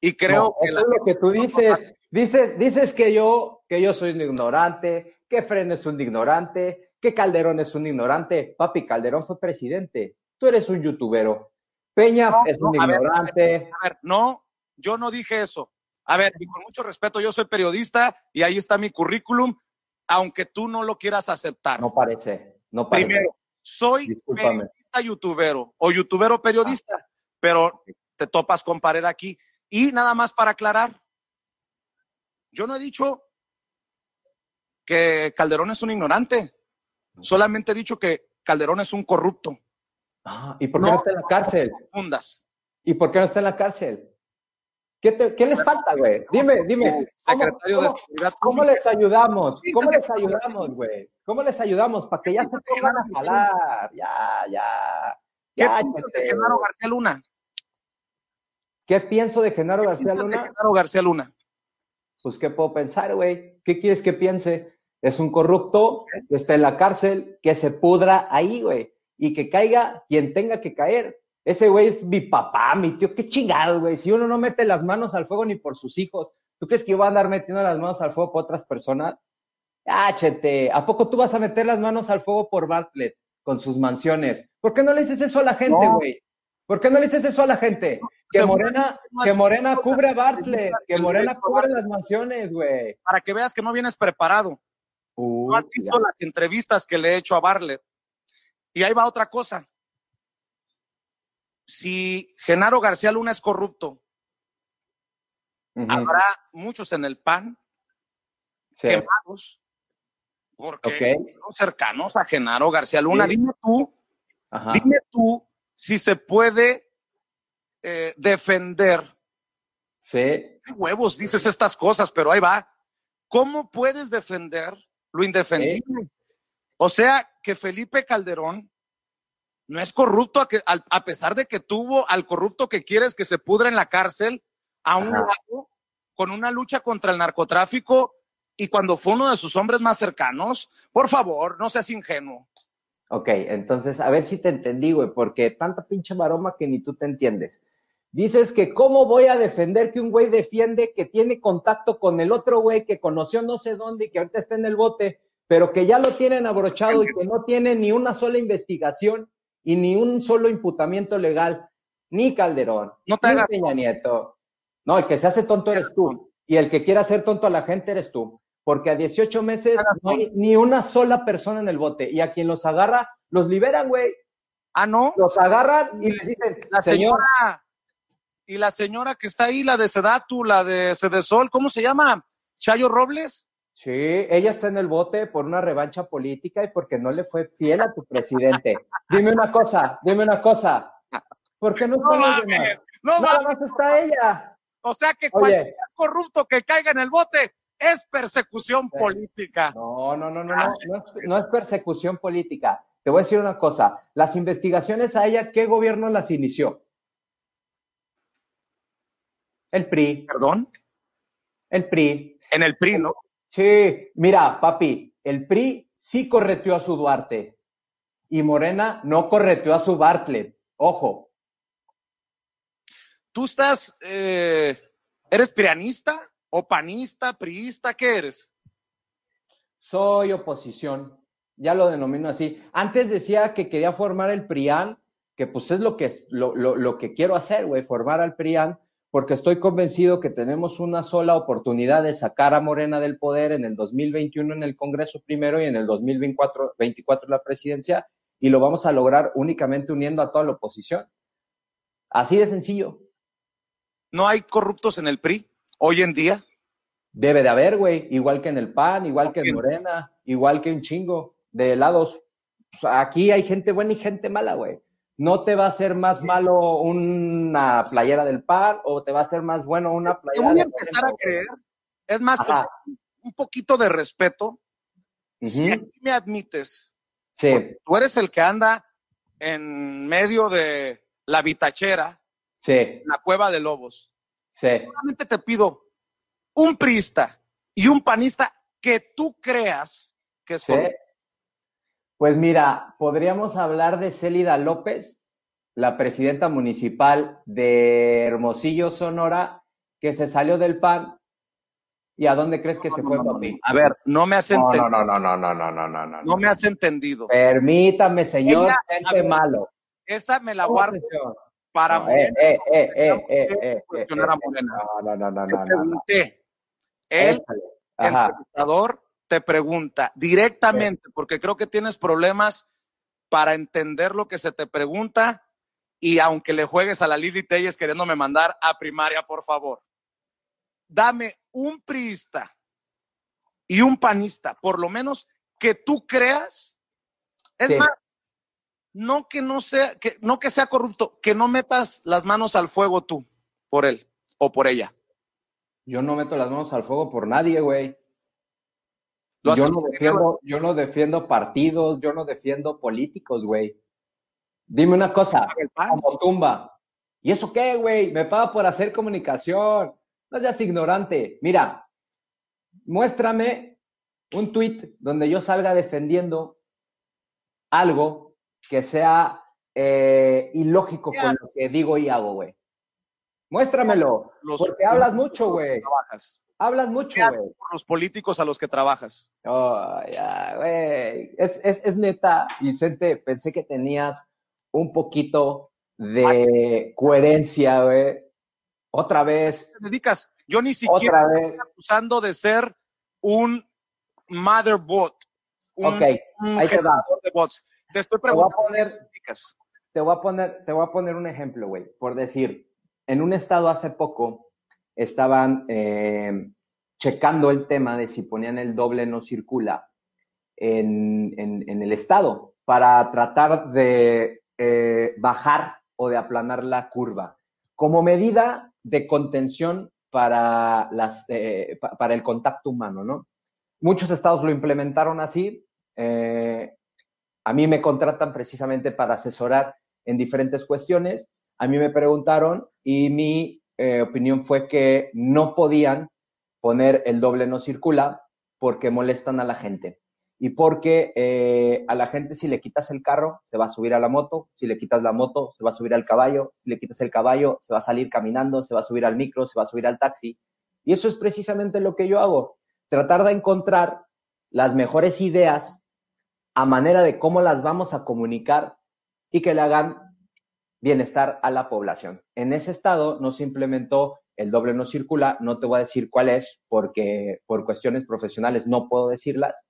y creo que... Eso es lo que tú dices. Dices, dices que yo, que yo soy un ignorante, que Fren es un ignorante, que Calderón es un ignorante. Papi, Calderón fue presidente. Tú eres un youtubero. Peña es un ignorante. a ver, no, yo no dije eso. A ver, y con mucho respeto, yo soy periodista y ahí está mi currículum, aunque tú no lo quieras aceptar. No parece, no parece. Primero, soy periodista youtubero o youtubero periodista, pero te topas con pared aquí. Y nada más para aclarar, yo no he dicho que Calderón es un ignorante, solamente he dicho que Calderón es un corrupto. Ah, ¿y por qué no, está en la cárcel? Fundas. ¿Y por qué no está en la cárcel? ¿Qué, ¿Qué, les falta, güey? Dime, dime. ¿Cómo, les ayudamos? ¿Cómo les ayudamos, güey? ¿Cómo les ayudamos para que ya se pongan a jalar? Ya, ya. ¿Qué pienso de Genaro García Luna? ¿Qué pienso de Genaro García Luna? Genaro García Luna. Pues, ¿qué puedo pensar, güey? ¿Qué quieres que piense? Es un corrupto que está en la cárcel, que se pudra ahí, güey. Y que caiga quien tenga que caer. Ese güey es mi papá, mi tío, qué chingado, güey. Si uno no mete las manos al fuego ni por sus hijos, ¿tú crees que yo voy a andar metiendo las manos al fuego por otras personas? Áchete, ¿a poco tú vas a meter las manos al fuego por Bartlett con sus mansiones? ¿Por qué no le dices eso a la gente, güey? ¿Por qué no le dices eso a la gente? Que Morena, que Morena cubre a Bartlett, que Morena cubre las mansiones, güey. Para que veas que no vienes preparado. No has visto las entrevistas que le he hecho a Bartlett. Y ahí va otra cosa si Genaro García Luna es corrupto, habrá muchos en el PAN quemados porque son cercanos a Genaro García Luna. Dime tú, dime tú si se puede eh, defender. Sí. huevos dices estas cosas, pero ahí va. ¿Cómo puedes defender lo indefendible? O sea, que Felipe Calderón no es corrupto a, pesar de que tuvo al corrupto que quieres que se pudra en la cárcel a un lado con una lucha contra el narcotráfico y cuando fue uno de sus hombres más cercanos, por favor, no seas ingenuo. Ok, entonces a ver si te entendí, güey, porque tanta pinche maroma que ni tú te entiendes. Dices que cómo voy a defender que un güey defiende que tiene contacto con el otro güey que conoció no sé dónde y que ahorita está en el bote, pero que ya lo tienen abrochado y que no tiene ni una sola investigación y ni un solo imputamiento legal, ni Calderón, no te ni Peña Nieto. No, el que se hace tonto eres tú. Y el que quiere hacer tonto a la gente eres tú. Porque a 18 meses no hay ni una sola persona en el bote. Y a quien los agarra, los liberan, güey. Ah, no. Los agarran y les dicen, la señora. Y la señora que está ahí, la de Sedatu, la de Sedesol, ¿cómo se llama? Chayo Robles. Sí, ella está en el bote por una revancha política y porque no le fue fiel a tu presidente. dime una cosa, dime una cosa. ¿Por qué no está no, demás? No, Nada más está ella. O sea que cualquier corrupto que caiga en el bote es persecución política. No, no, no, no, no, no es, persecución política. Te voy a decir una cosa. Las investigaciones a ella, ¿qué gobierno las inició? El PRI. ¿Perdón? El PRI. En el PRI, ¿no? Sí, mira, papi, el PRI sí correteó a su Duarte y Morena no correteó a su Bartlett. Ojo. ¿Tú estás, eh, eres prianista o panista, priista? ¿Qué eres? Soy oposición, ya lo denomino así. Antes decía que quería formar el PRIAN, que pues es lo que, lo, lo, lo que quiero hacer, güey, formar al PRIAN, porque estoy convencido que tenemos una sola oportunidad de sacar a Morena del poder en el 2021 en el Congreso primero y en el 2024 24 la presidencia, y lo vamos a lograr únicamente uniendo a toda la oposición. Así de sencillo. ¿No hay corruptos en el PRI hoy en día? Debe de haber, güey, igual que en el PAN, igual que en Morena, igual que un chingo de lados. aquí hay gente buena y gente mala, güey no te va a hacer más malo una playera del par o te va a hacer más bueno una playera. Te voy a empezar a creer. Es más, un poquito de respeto. Si me admites, sí. tú eres el que anda en medio de la bitachera, sí. la cueva de lobos. Sí. Solamente te pido un priista y un panista que tú creas que es Pues mira, podríamos hablar de Célida López la presidenta municipal de Hermosillo, Sonora, que se salió del PAN. ¿Y a dónde crees que se fue, papi? A ver, no me has entendido. No, no, no, no, no, no, no, no. No me has entendido. Permítame, señor, gente malo. Esa me la guardo para no, eh, eh, eh, eh, eh, eh, Morena. No, no, no, no, Te pregunté. El entrevistador te pregunta directamente, porque creo que tienes problemas para entender lo que se te pregunta y aunque le juegues a la Lili Telles queriéndome mandar a primaria, por favor. Dame un priista y un panista, por lo menos que tú creas. Es más, no que no sea, que no que sea corrupto, que no metas las manos al fuego tú por él o por ella. Yo no meto las manos al fuego por nadie, güey. Yo no, defiendo, yo no defiendo partidos, yo no defiendo políticos, güey. Dime una cosa, como tumba. ¿Y eso qué, güey? Me paga por hacer comunicación. No seas ignorante. Mira, muéstrame un tweet donde yo salga defendiendo algo que sea eh, ilógico con lo que digo y hago, güey. Muéstramelo, porque hablas mucho, güey. Hablas mucho, güey. Los políticos a los que trabajas. Oh, ya, güey. Es, es, es neta, Vicente, pensé que tenías un poquito de coherencia, güey. Otra vez. te dedicas? Yo ni siquiera Otra vez. acusando de ser un motherbot. Un, ok, ahí te va. De bots. Te estoy preguntando. Te voy a poner, te voy a poner, te voy a poner un ejemplo, güey. Por decir, en un estado hace poco estaban eh, checando el tema de si ponían el doble no circula en, en, el estado para tratar de eh, bajar o de aplanar la curva como medida de contención para, las, eh, para el contacto humano, ¿no? Muchos estados lo implementaron así. a mí me contratan precisamente para asesorar en diferentes cuestiones. A mí me preguntaron y mi eh, opinión fue que no podían poner el doble no circula porque molestan a la gente. Y porque eh, a la gente si le quitas el carro, se va a subir a la moto, si le quitas la moto, se va a subir al caballo, si le quitas el caballo, se va a salir caminando, se va a subir al micro, se va a subir al taxi. Y eso es precisamente lo que yo hago, tratar de encontrar las mejores ideas a manera de cómo las vamos a comunicar y que le hagan bienestar a la población. En ese estado no se implementó el doble no circula, no te voy a decir cuál es porque por cuestiones profesionales no puedo decirlas,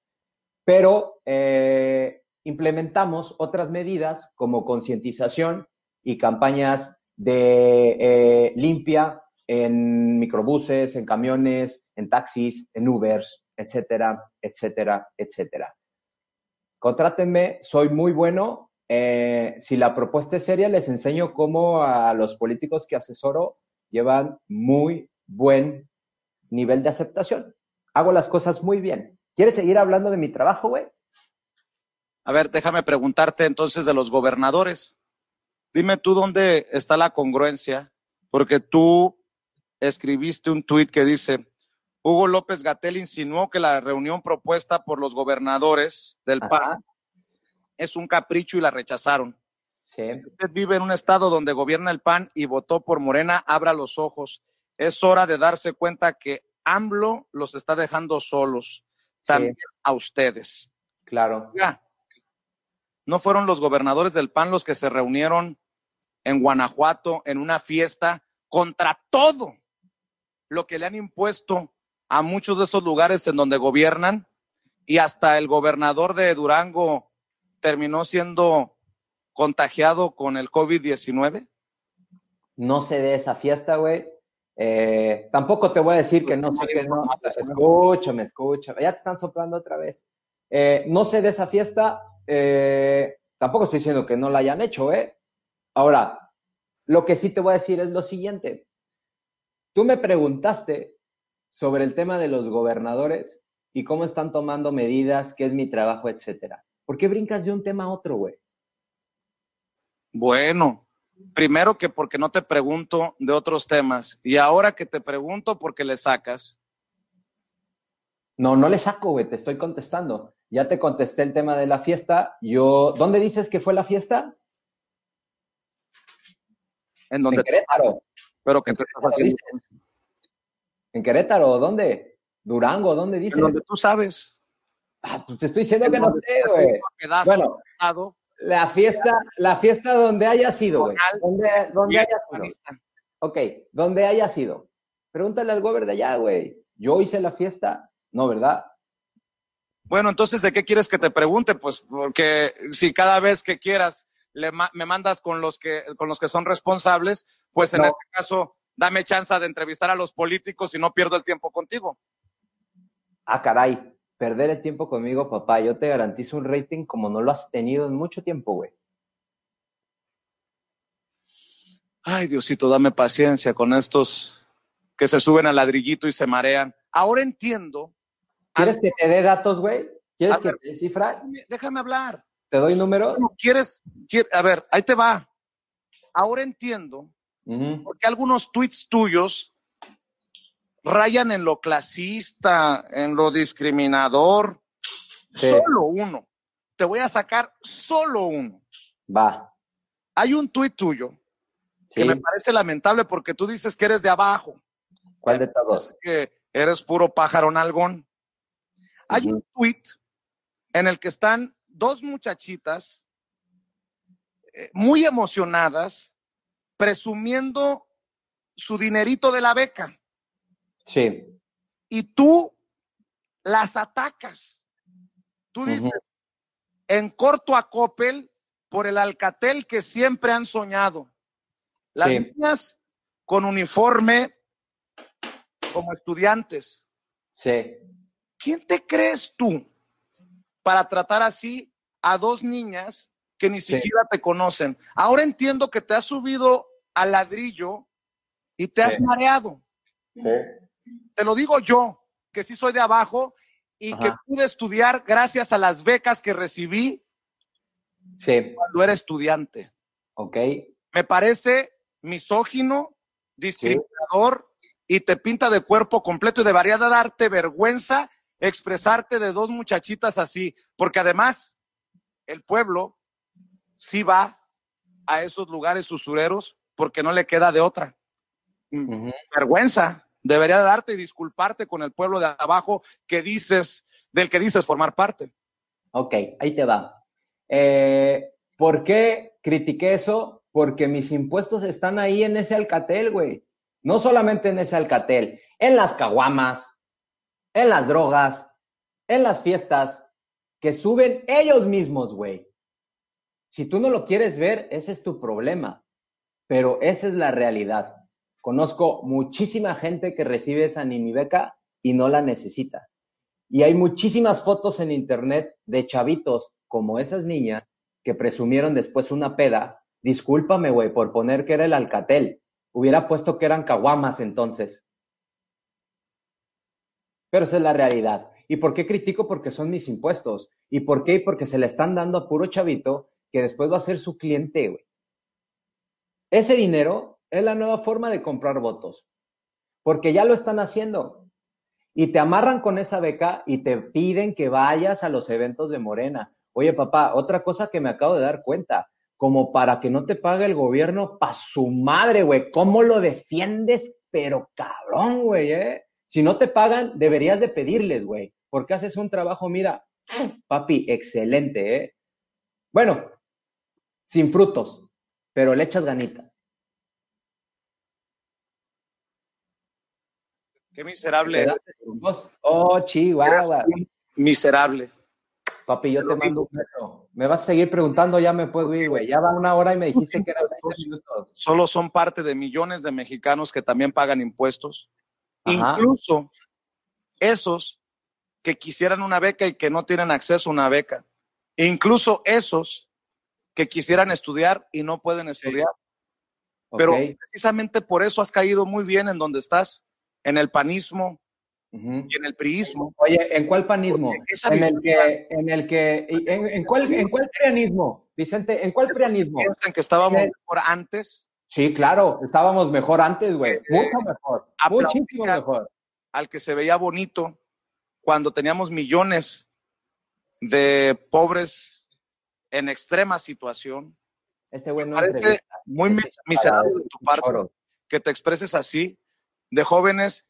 pero eh, implementamos otras medidas como concientización y campañas de eh, limpia en microbuses, en camiones, en taxis, en Ubers, etcétera, etcétera, etcétera. Contrátenme, soy muy bueno eh, si la propuesta es seria, les enseño cómo a los políticos que asesoro llevan muy buen nivel de aceptación. Hago las cosas muy bien. ¿Quieres seguir hablando de mi trabajo, güey? A ver, déjame preguntarte entonces de los gobernadores. Dime tú dónde está la congruencia, porque tú escribiste un tuit que dice, Hugo López Gatel insinuó que la reunión propuesta por los gobernadores del PAN es un capricho y la rechazaron. Usted vive en un estado donde gobierna el PAN y votó por Morena, abra los ojos. Es hora de darse cuenta que AMLO los está dejando solos, también a ustedes. Claro. Ya. ¿No fueron los gobernadores del PAN los que se reunieron en Guanajuato en una fiesta contra todo lo que le han impuesto a muchos de esos lugares en donde gobiernan? Y hasta el gobernador de Durango terminó siendo contagiado con el COVID-19? No sé de esa fiesta, güey. Eh, tampoco te voy a decir que no sé que no. Escúchame, escúchame. Ya te están soplando otra vez. Eh, no sé de esa fiesta. Eh, tampoco estoy diciendo que no la hayan hecho, ¿eh? Ahora, lo que sí te voy a decir es lo siguiente. Tú me preguntaste sobre el tema de los gobernadores y cómo están tomando medidas, qué es mi trabajo, etcétera. ¿Por qué brincas de un tema a otro, güey? Bueno, primero que porque no te pregunto de otros temas y ahora que te pregunto porque le sacas. No, no le saco, güey, te estoy contestando. Ya te contesté el tema de la fiesta. Yo, ¿dónde dices que fue la fiesta? En donde Querétaro. Pero que te estás haciendo. ¿En Querétaro? ¿Dónde? ¿Durango? ¿Dónde dices? En donde tú sabes. Ah, pues te estoy diciendo que no sé, güey. Bueno, la fiesta, la fiesta donde haya sido, güey. Donde, donde haya sido. Ok, donde haya sido. Pregúntale al gober de allá, güey. Yo hice la fiesta. No, ¿verdad? Bueno, entonces, ¿de qué quieres que te pregunte? Pues porque si cada vez que quieras me mandas con los que con los que son responsables, pues en este caso dame chance de entrevistar a los políticos y no pierdo el tiempo contigo. Ah, caray, perder el tiempo conmigo, papá. Yo te garantizo un rating como no lo has tenido en mucho tiempo, güey. Ay, Diosito, dame paciencia con estos que se suben al ladrillito y se marean. Ahora entiendo. ¿Quieres que te dé datos, güey? ¿Quieres que te dé cifras? Déjame hablar. ¿Te doy números? ¿Quieres, a ver, ahí te va. Ahora entiendo porque algunos tweets tuyos rayan en lo clasista, en lo discriminador. Solo uno. Te voy a sacar solo uno. Va. Hay un tuit tuyo que me parece lamentable porque tú dices que eres de abajo. ¿Cuál de todos? Que eres puro pájaro nalgón. Hay un tuit en el que están dos muchachitas eh, muy emocionadas, presumiendo su dinerito de la beca. Sí. Y tú las atacas. Tú dices, en corto a Coppel por el Alcatel que siempre han soñado. Las niñas con uniforme como estudiantes. Sí. ¿Quién te crees tú para tratar así a dos niñas que ni siquiera te conocen. Ahora entiendo que te has subido al ladrillo y te has mareado. Te lo digo yo, que sí soy de abajo y que pude estudiar gracias a las becas que recibí cuando era estudiante. Ok. Me parece misógino, discriminador y te pinta de cuerpo completo y debería de darte vergüenza expresarte de dos muchachitas así, porque además el pueblo sí va a esos lugares usureros porque no le queda de otra. Mm, vergüenza. Debería darte y disculparte con el pueblo de abajo que dices, del que dices formar parte. Ok, ahí te va. Eh, ¿Por qué critiqué eso? Porque mis impuestos están ahí en ese alcatel, güey. No solamente en ese alcatel, en las caguamas, en las drogas, en las fiestas, que suben ellos mismos, güey. Si tú no lo quieres ver, ese es tu problema, pero esa es la realidad. Conozco muchísima gente que recibe esa nini beca y no la necesita. Y hay muchísimas fotos en internet de chavitos como esas niñas que presumieron después una peda. Discúlpame, güey, por poner que era el Alcatel. Hubiera puesto que eran caguamas entonces. Pero esa es la realidad. ¿Y por qué critico? Porque son mis impuestos. ¿Y por qué? Porque se le están dando a puro chavito que después va a ser su cliente, güey. Ese dinero es la nueva forma de comprar votos. Porque ya lo están haciendo. Y te amarran con esa beca y te piden que vayas a los eventos de Morena. Oye, papá, otra cosa que me acabo de dar cuenta, como para que no te pague el gobierno pa' su madre, güey. ¿Cómo lo defiendes? Pero cabrón, güey, ¿eh? Si no te pagan, deberías de pedirles, güey, porque haces un trabajo, mira, papi, excelente, ¿eh? Bueno, sin frutos, pero le echas ganitas. Qué miserable. Oh, chihuahua. Miserable. Papi, yo te mando un beso. Me vas a seguir preguntando, ya me puedo ir, güey. Ya va una hora y me dijiste que era 20 minutos. Solo son parte de millones de mexicanos que también pagan impuestos Incluso esos que quisieran una beca y que no tienen acceso a una beca. Incluso esos que quisieran estudiar y no pueden estudiar. Pero precisamente por eso has caído muy bien en donde estás, en el panismo y en el priismo. Oye, ¿en cuál panismo? En el que, en el que, en, cuál, en cuál prianismo, Vicente, ¿en cuál prianismo? ¿Piensan que estábamos por antes? Sí, claro, estábamos mejor antes, güey. Eh, Mucho mejor. Muchísimo mejor. Al que se veía bonito cuando teníamos millones de pobres en extrema situación. Este güey no Parece muy miserable de tu parte que te expreses así de jóvenes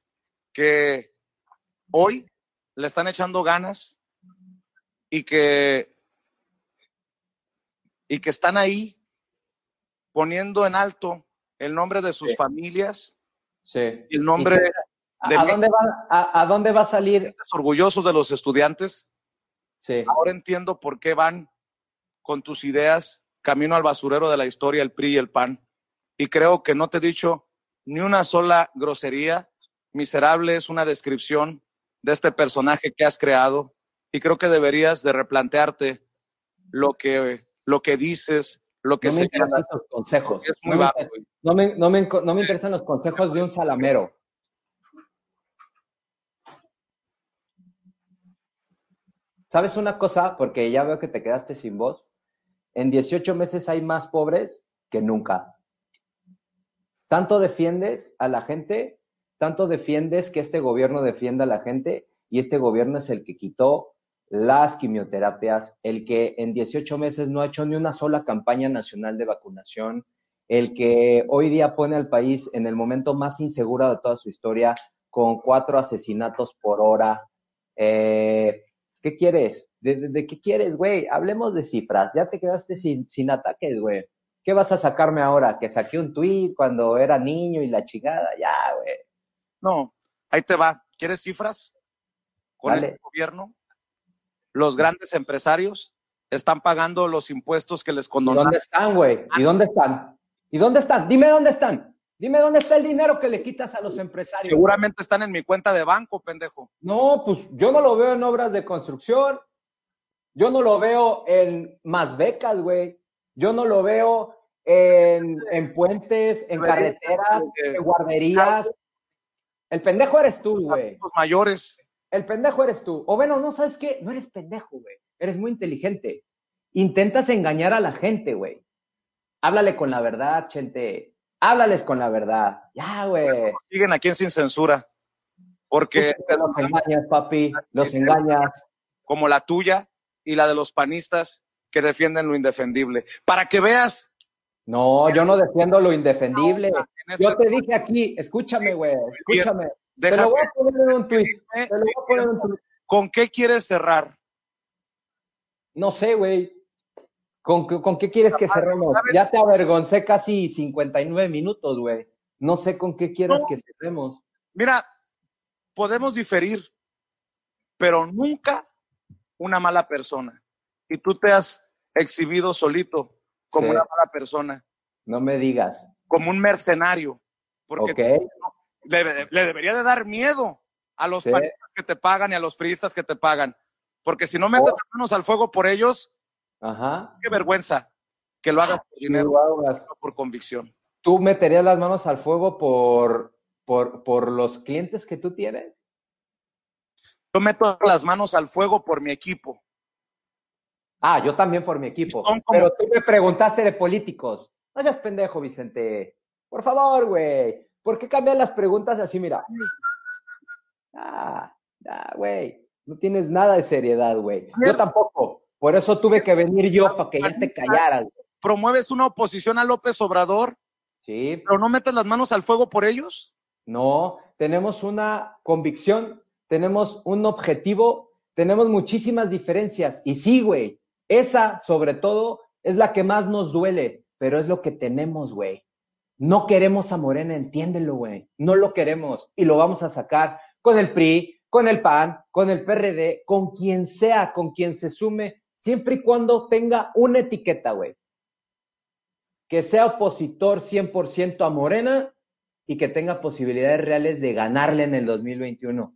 que hoy le están echando ganas y que y que están ahí poniendo en alto el nombre de sus familias, sí. el nombre de ¿A, dónde va, a, dónde va a salir? Orgullosos de los estudiantes. Sí. Ahora entiendo por qué van con tus ideas camino al basurero de la historia, el PRI y el PAN. Y creo que no te he dicho ni una sola grosería. Miserable es una descripción de este personaje que has creado. Y creo que deberías de replantearte lo que, lo que dices, lo que no me interesan los consejos. no, me, no, me, no, me, interesan los consejos de un salamero. ¿Sabes una cosa? Porque ya veo que te quedaste sin voz. En 18 meses hay más pobres que nunca. Tanto defiendes a la gente, tanto defiendes que este gobierno defienda a la gente y este gobierno es el que quitó las quimioterapias, el que en 18 meses no ha hecho ni una sola campaña nacional de vacunación, el que hoy día pone al país en el momento más inseguro de toda su historia, con cuatro asesinatos por hora. Eh, ¿Qué quieres? ¿De, qué quieres, güey? Hablemos de cifras. Ya te quedaste sin, sin ataques, güey. ¿Qué vas a sacarme ahora? Que saqué un tweet cuando era niño y la chingada. Ya, güey. No, ahí te va. ¿Quieres cifras? Con el este gobierno los grandes empresarios están pagando los impuestos que les condonan. ¿Dónde están, güey? ¿Y dónde están? ¿Y dónde están? Dime dónde están. Dime dónde está el dinero que le quitas a los empresarios. Seguramente están en mi cuenta de banco, pendejo. No, pues yo no lo veo en obras de construcción. Yo no lo veo en más becas, güey. Yo no lo veo en, en puentes, en carreteras, en guarderías. El pendejo eres tú, güey. Los mayores. El pendejo eres tú. O bueno, no sabes qué, no eres pendejo, güey. Eres muy inteligente. Intentas engañar a la gente, güey. Háblale con la verdad, gente. Háblales con la verdad. Ya, güey. Siguen aquí en Sin Censura. Porque. Los engañas, papi. Los engañas. Como la tuya y la de los panistas que defienden lo indefendible. Para que veas. No, yo no defiendo lo indefendible. Yo te dije aquí, escúchame, güey. Escúchame. Te lo voy a poner en un tweet. ¿Con qué quieres cerrar? No sé, güey. ¿Con, ¿Con, qué quieres que cerremos? Ya te avergoncé casi 59 minutos, güey. No sé con qué quieras que cerremos. Mira, podemos diferir, pero nunca una mala persona. Y tú te has exhibido solito como una mala persona. No me digas. Como un mercenario. Porque le, debería de dar miedo a los que te pagan y a los priistas que te pagan. Porque si no metes oh. las manos al fuego por ellos, Ajá. qué vergüenza que lo hagas por dinero, por convicción. ¿Tú meterías las manos al fuego por, por, por los clientes que tú tienes? Yo meto las manos al fuego por mi equipo. Ah, yo también por mi equipo. Pero tú me preguntaste de políticos. No seas pendejo, Vicente. Por favor, güey. ¿Por qué cambian las preguntas así? Mira. Ah, ah, güey. No tienes nada de seriedad, güey. Yo tampoco. Por eso tuve que venir yo para que ya te callaras. ¿Promueves una oposición a López Obrador? Sí. ¿Pero no metes las manos al fuego por ellos? No, tenemos una convicción, tenemos un objetivo, tenemos muchísimas diferencias. Y sí, güey, esa sobre todo es la que más nos duele, pero es lo que tenemos, güey. No queremos a Morena, entiéndelo, güey. No lo queremos y lo vamos a sacar con el PRI, con el PAN, con el PRD, con quien sea, con quien se sume, siempre y cuando tenga una etiqueta, güey. Que sea opositor 100% a Morena y que tenga posibilidades reales de ganarle en el 2021.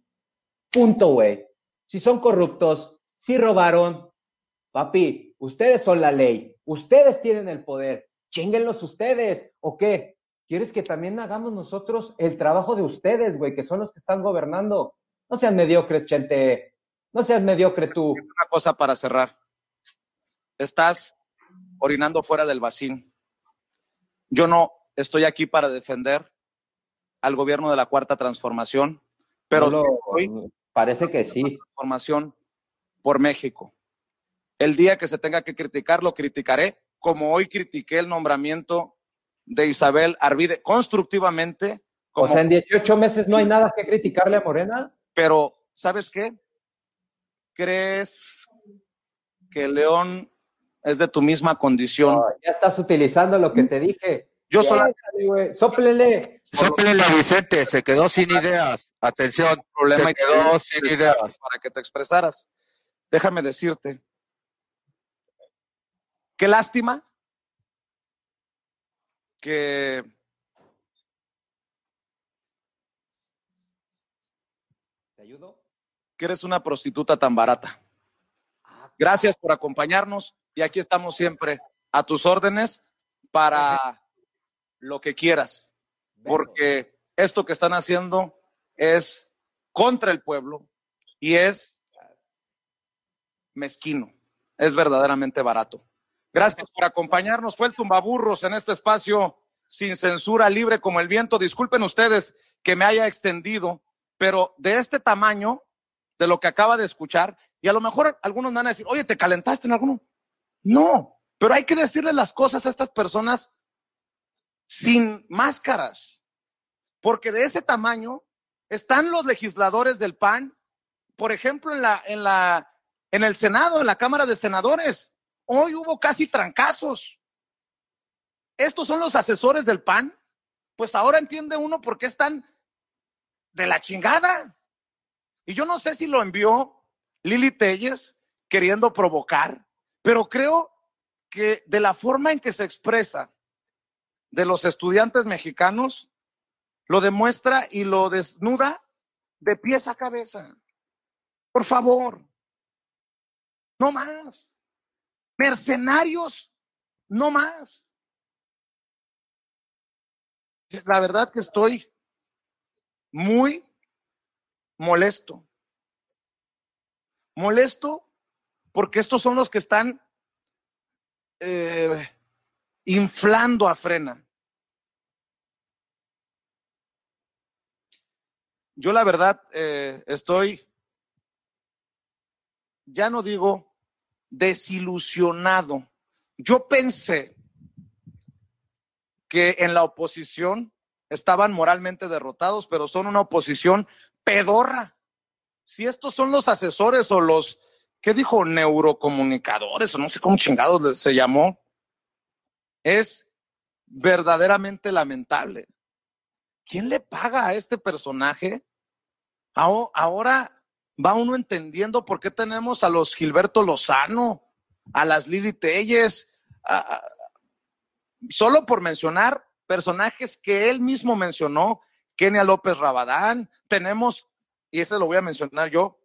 Punto, güey. Si son corruptos, si robaron, papi, ustedes son la ley, ustedes tienen el poder, chinguenlos ustedes, ¿o qué? ¿Quieres que también hagamos nosotros el trabajo de ustedes, güey, que son los que están gobernando? No sean mediocres, Chente. No seas mediocre tú. Una cosa para cerrar. Estás orinando fuera del vacín. Yo no estoy aquí para defender al gobierno de la cuarta transformación, pero parece que sí. Transformación por México. El día que se tenga que criticar, lo criticaré como hoy critiqué el nombramiento de Isabel Arvide constructivamente. o sea, en 18 meses no hay nada que criticarle a Morena. Pero, ¿sabes qué? ¿Crees que León es de tu misma condición? ya estás utilizando lo que te dije. Yo solo. Sóplele. Sóplele a Vicente, se quedó sin ideas. Atención, problema se quedó sin ideas. Para que te expresaras. Déjame decirte. Qué lástima que ¿Te ayudo? Que eres una prostituta tan barata. Gracias por acompañarnos y aquí estamos siempre a tus órdenes para lo que quieras, porque esto que están haciendo es contra el pueblo y es mezquino, es verdaderamente barato. Gracias por acompañarnos. Fue el tumbaburros en este espacio sin censura, libre como el viento. Disculpen ustedes que me haya extendido, pero de este tamaño, de lo que acaba de escuchar, y a lo mejor algunos van a decir, oye, ¿te calentaste en alguno? No, pero hay que decirle las cosas a estas personas sin máscaras, porque de ese tamaño están los legisladores del PAN, por ejemplo, en la, en la, en el Senado, en la Cámara de Senadores. Hoy hubo casi trancazos. Estos son los asesores del PAN. Pues ahora entiende uno por qué están de la chingada. Y yo no sé si lo envió Lili Telles queriendo provocar, pero creo que de la forma en que se expresa de los estudiantes mexicanos lo demuestra y lo desnuda de pies a cabeza. Por favor, no más. Mercenarios, no más. La verdad que estoy muy molesto. Molesto porque estos son los que están eh, inflando a frena. Yo la verdad eh, estoy, ya no digo desilusionado. Yo pensé que en la oposición estaban moralmente derrotados, pero son una oposición pedorra. Si estos son los asesores o los, ¿qué dijo? Neurocomunicadores o no sé cómo chingados se llamó, es verdaderamente lamentable. ¿Quién le paga a este personaje? Ahora va uno entendiendo por qué tenemos a los Gilberto Lozano, a las Lili Telles, solo por mencionar personajes que él mismo mencionó, Kenia López Rabadán, tenemos, y ese lo voy a mencionar yo,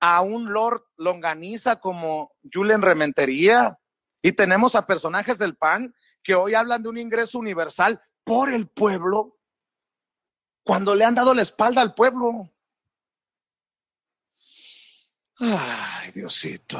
a un Lord Longaniza como Julen Rementería, y tenemos a personajes del PAN que hoy hablan de un ingreso universal por el pueblo, cuando le han dado la espalda al pueblo. Ay, Diosito.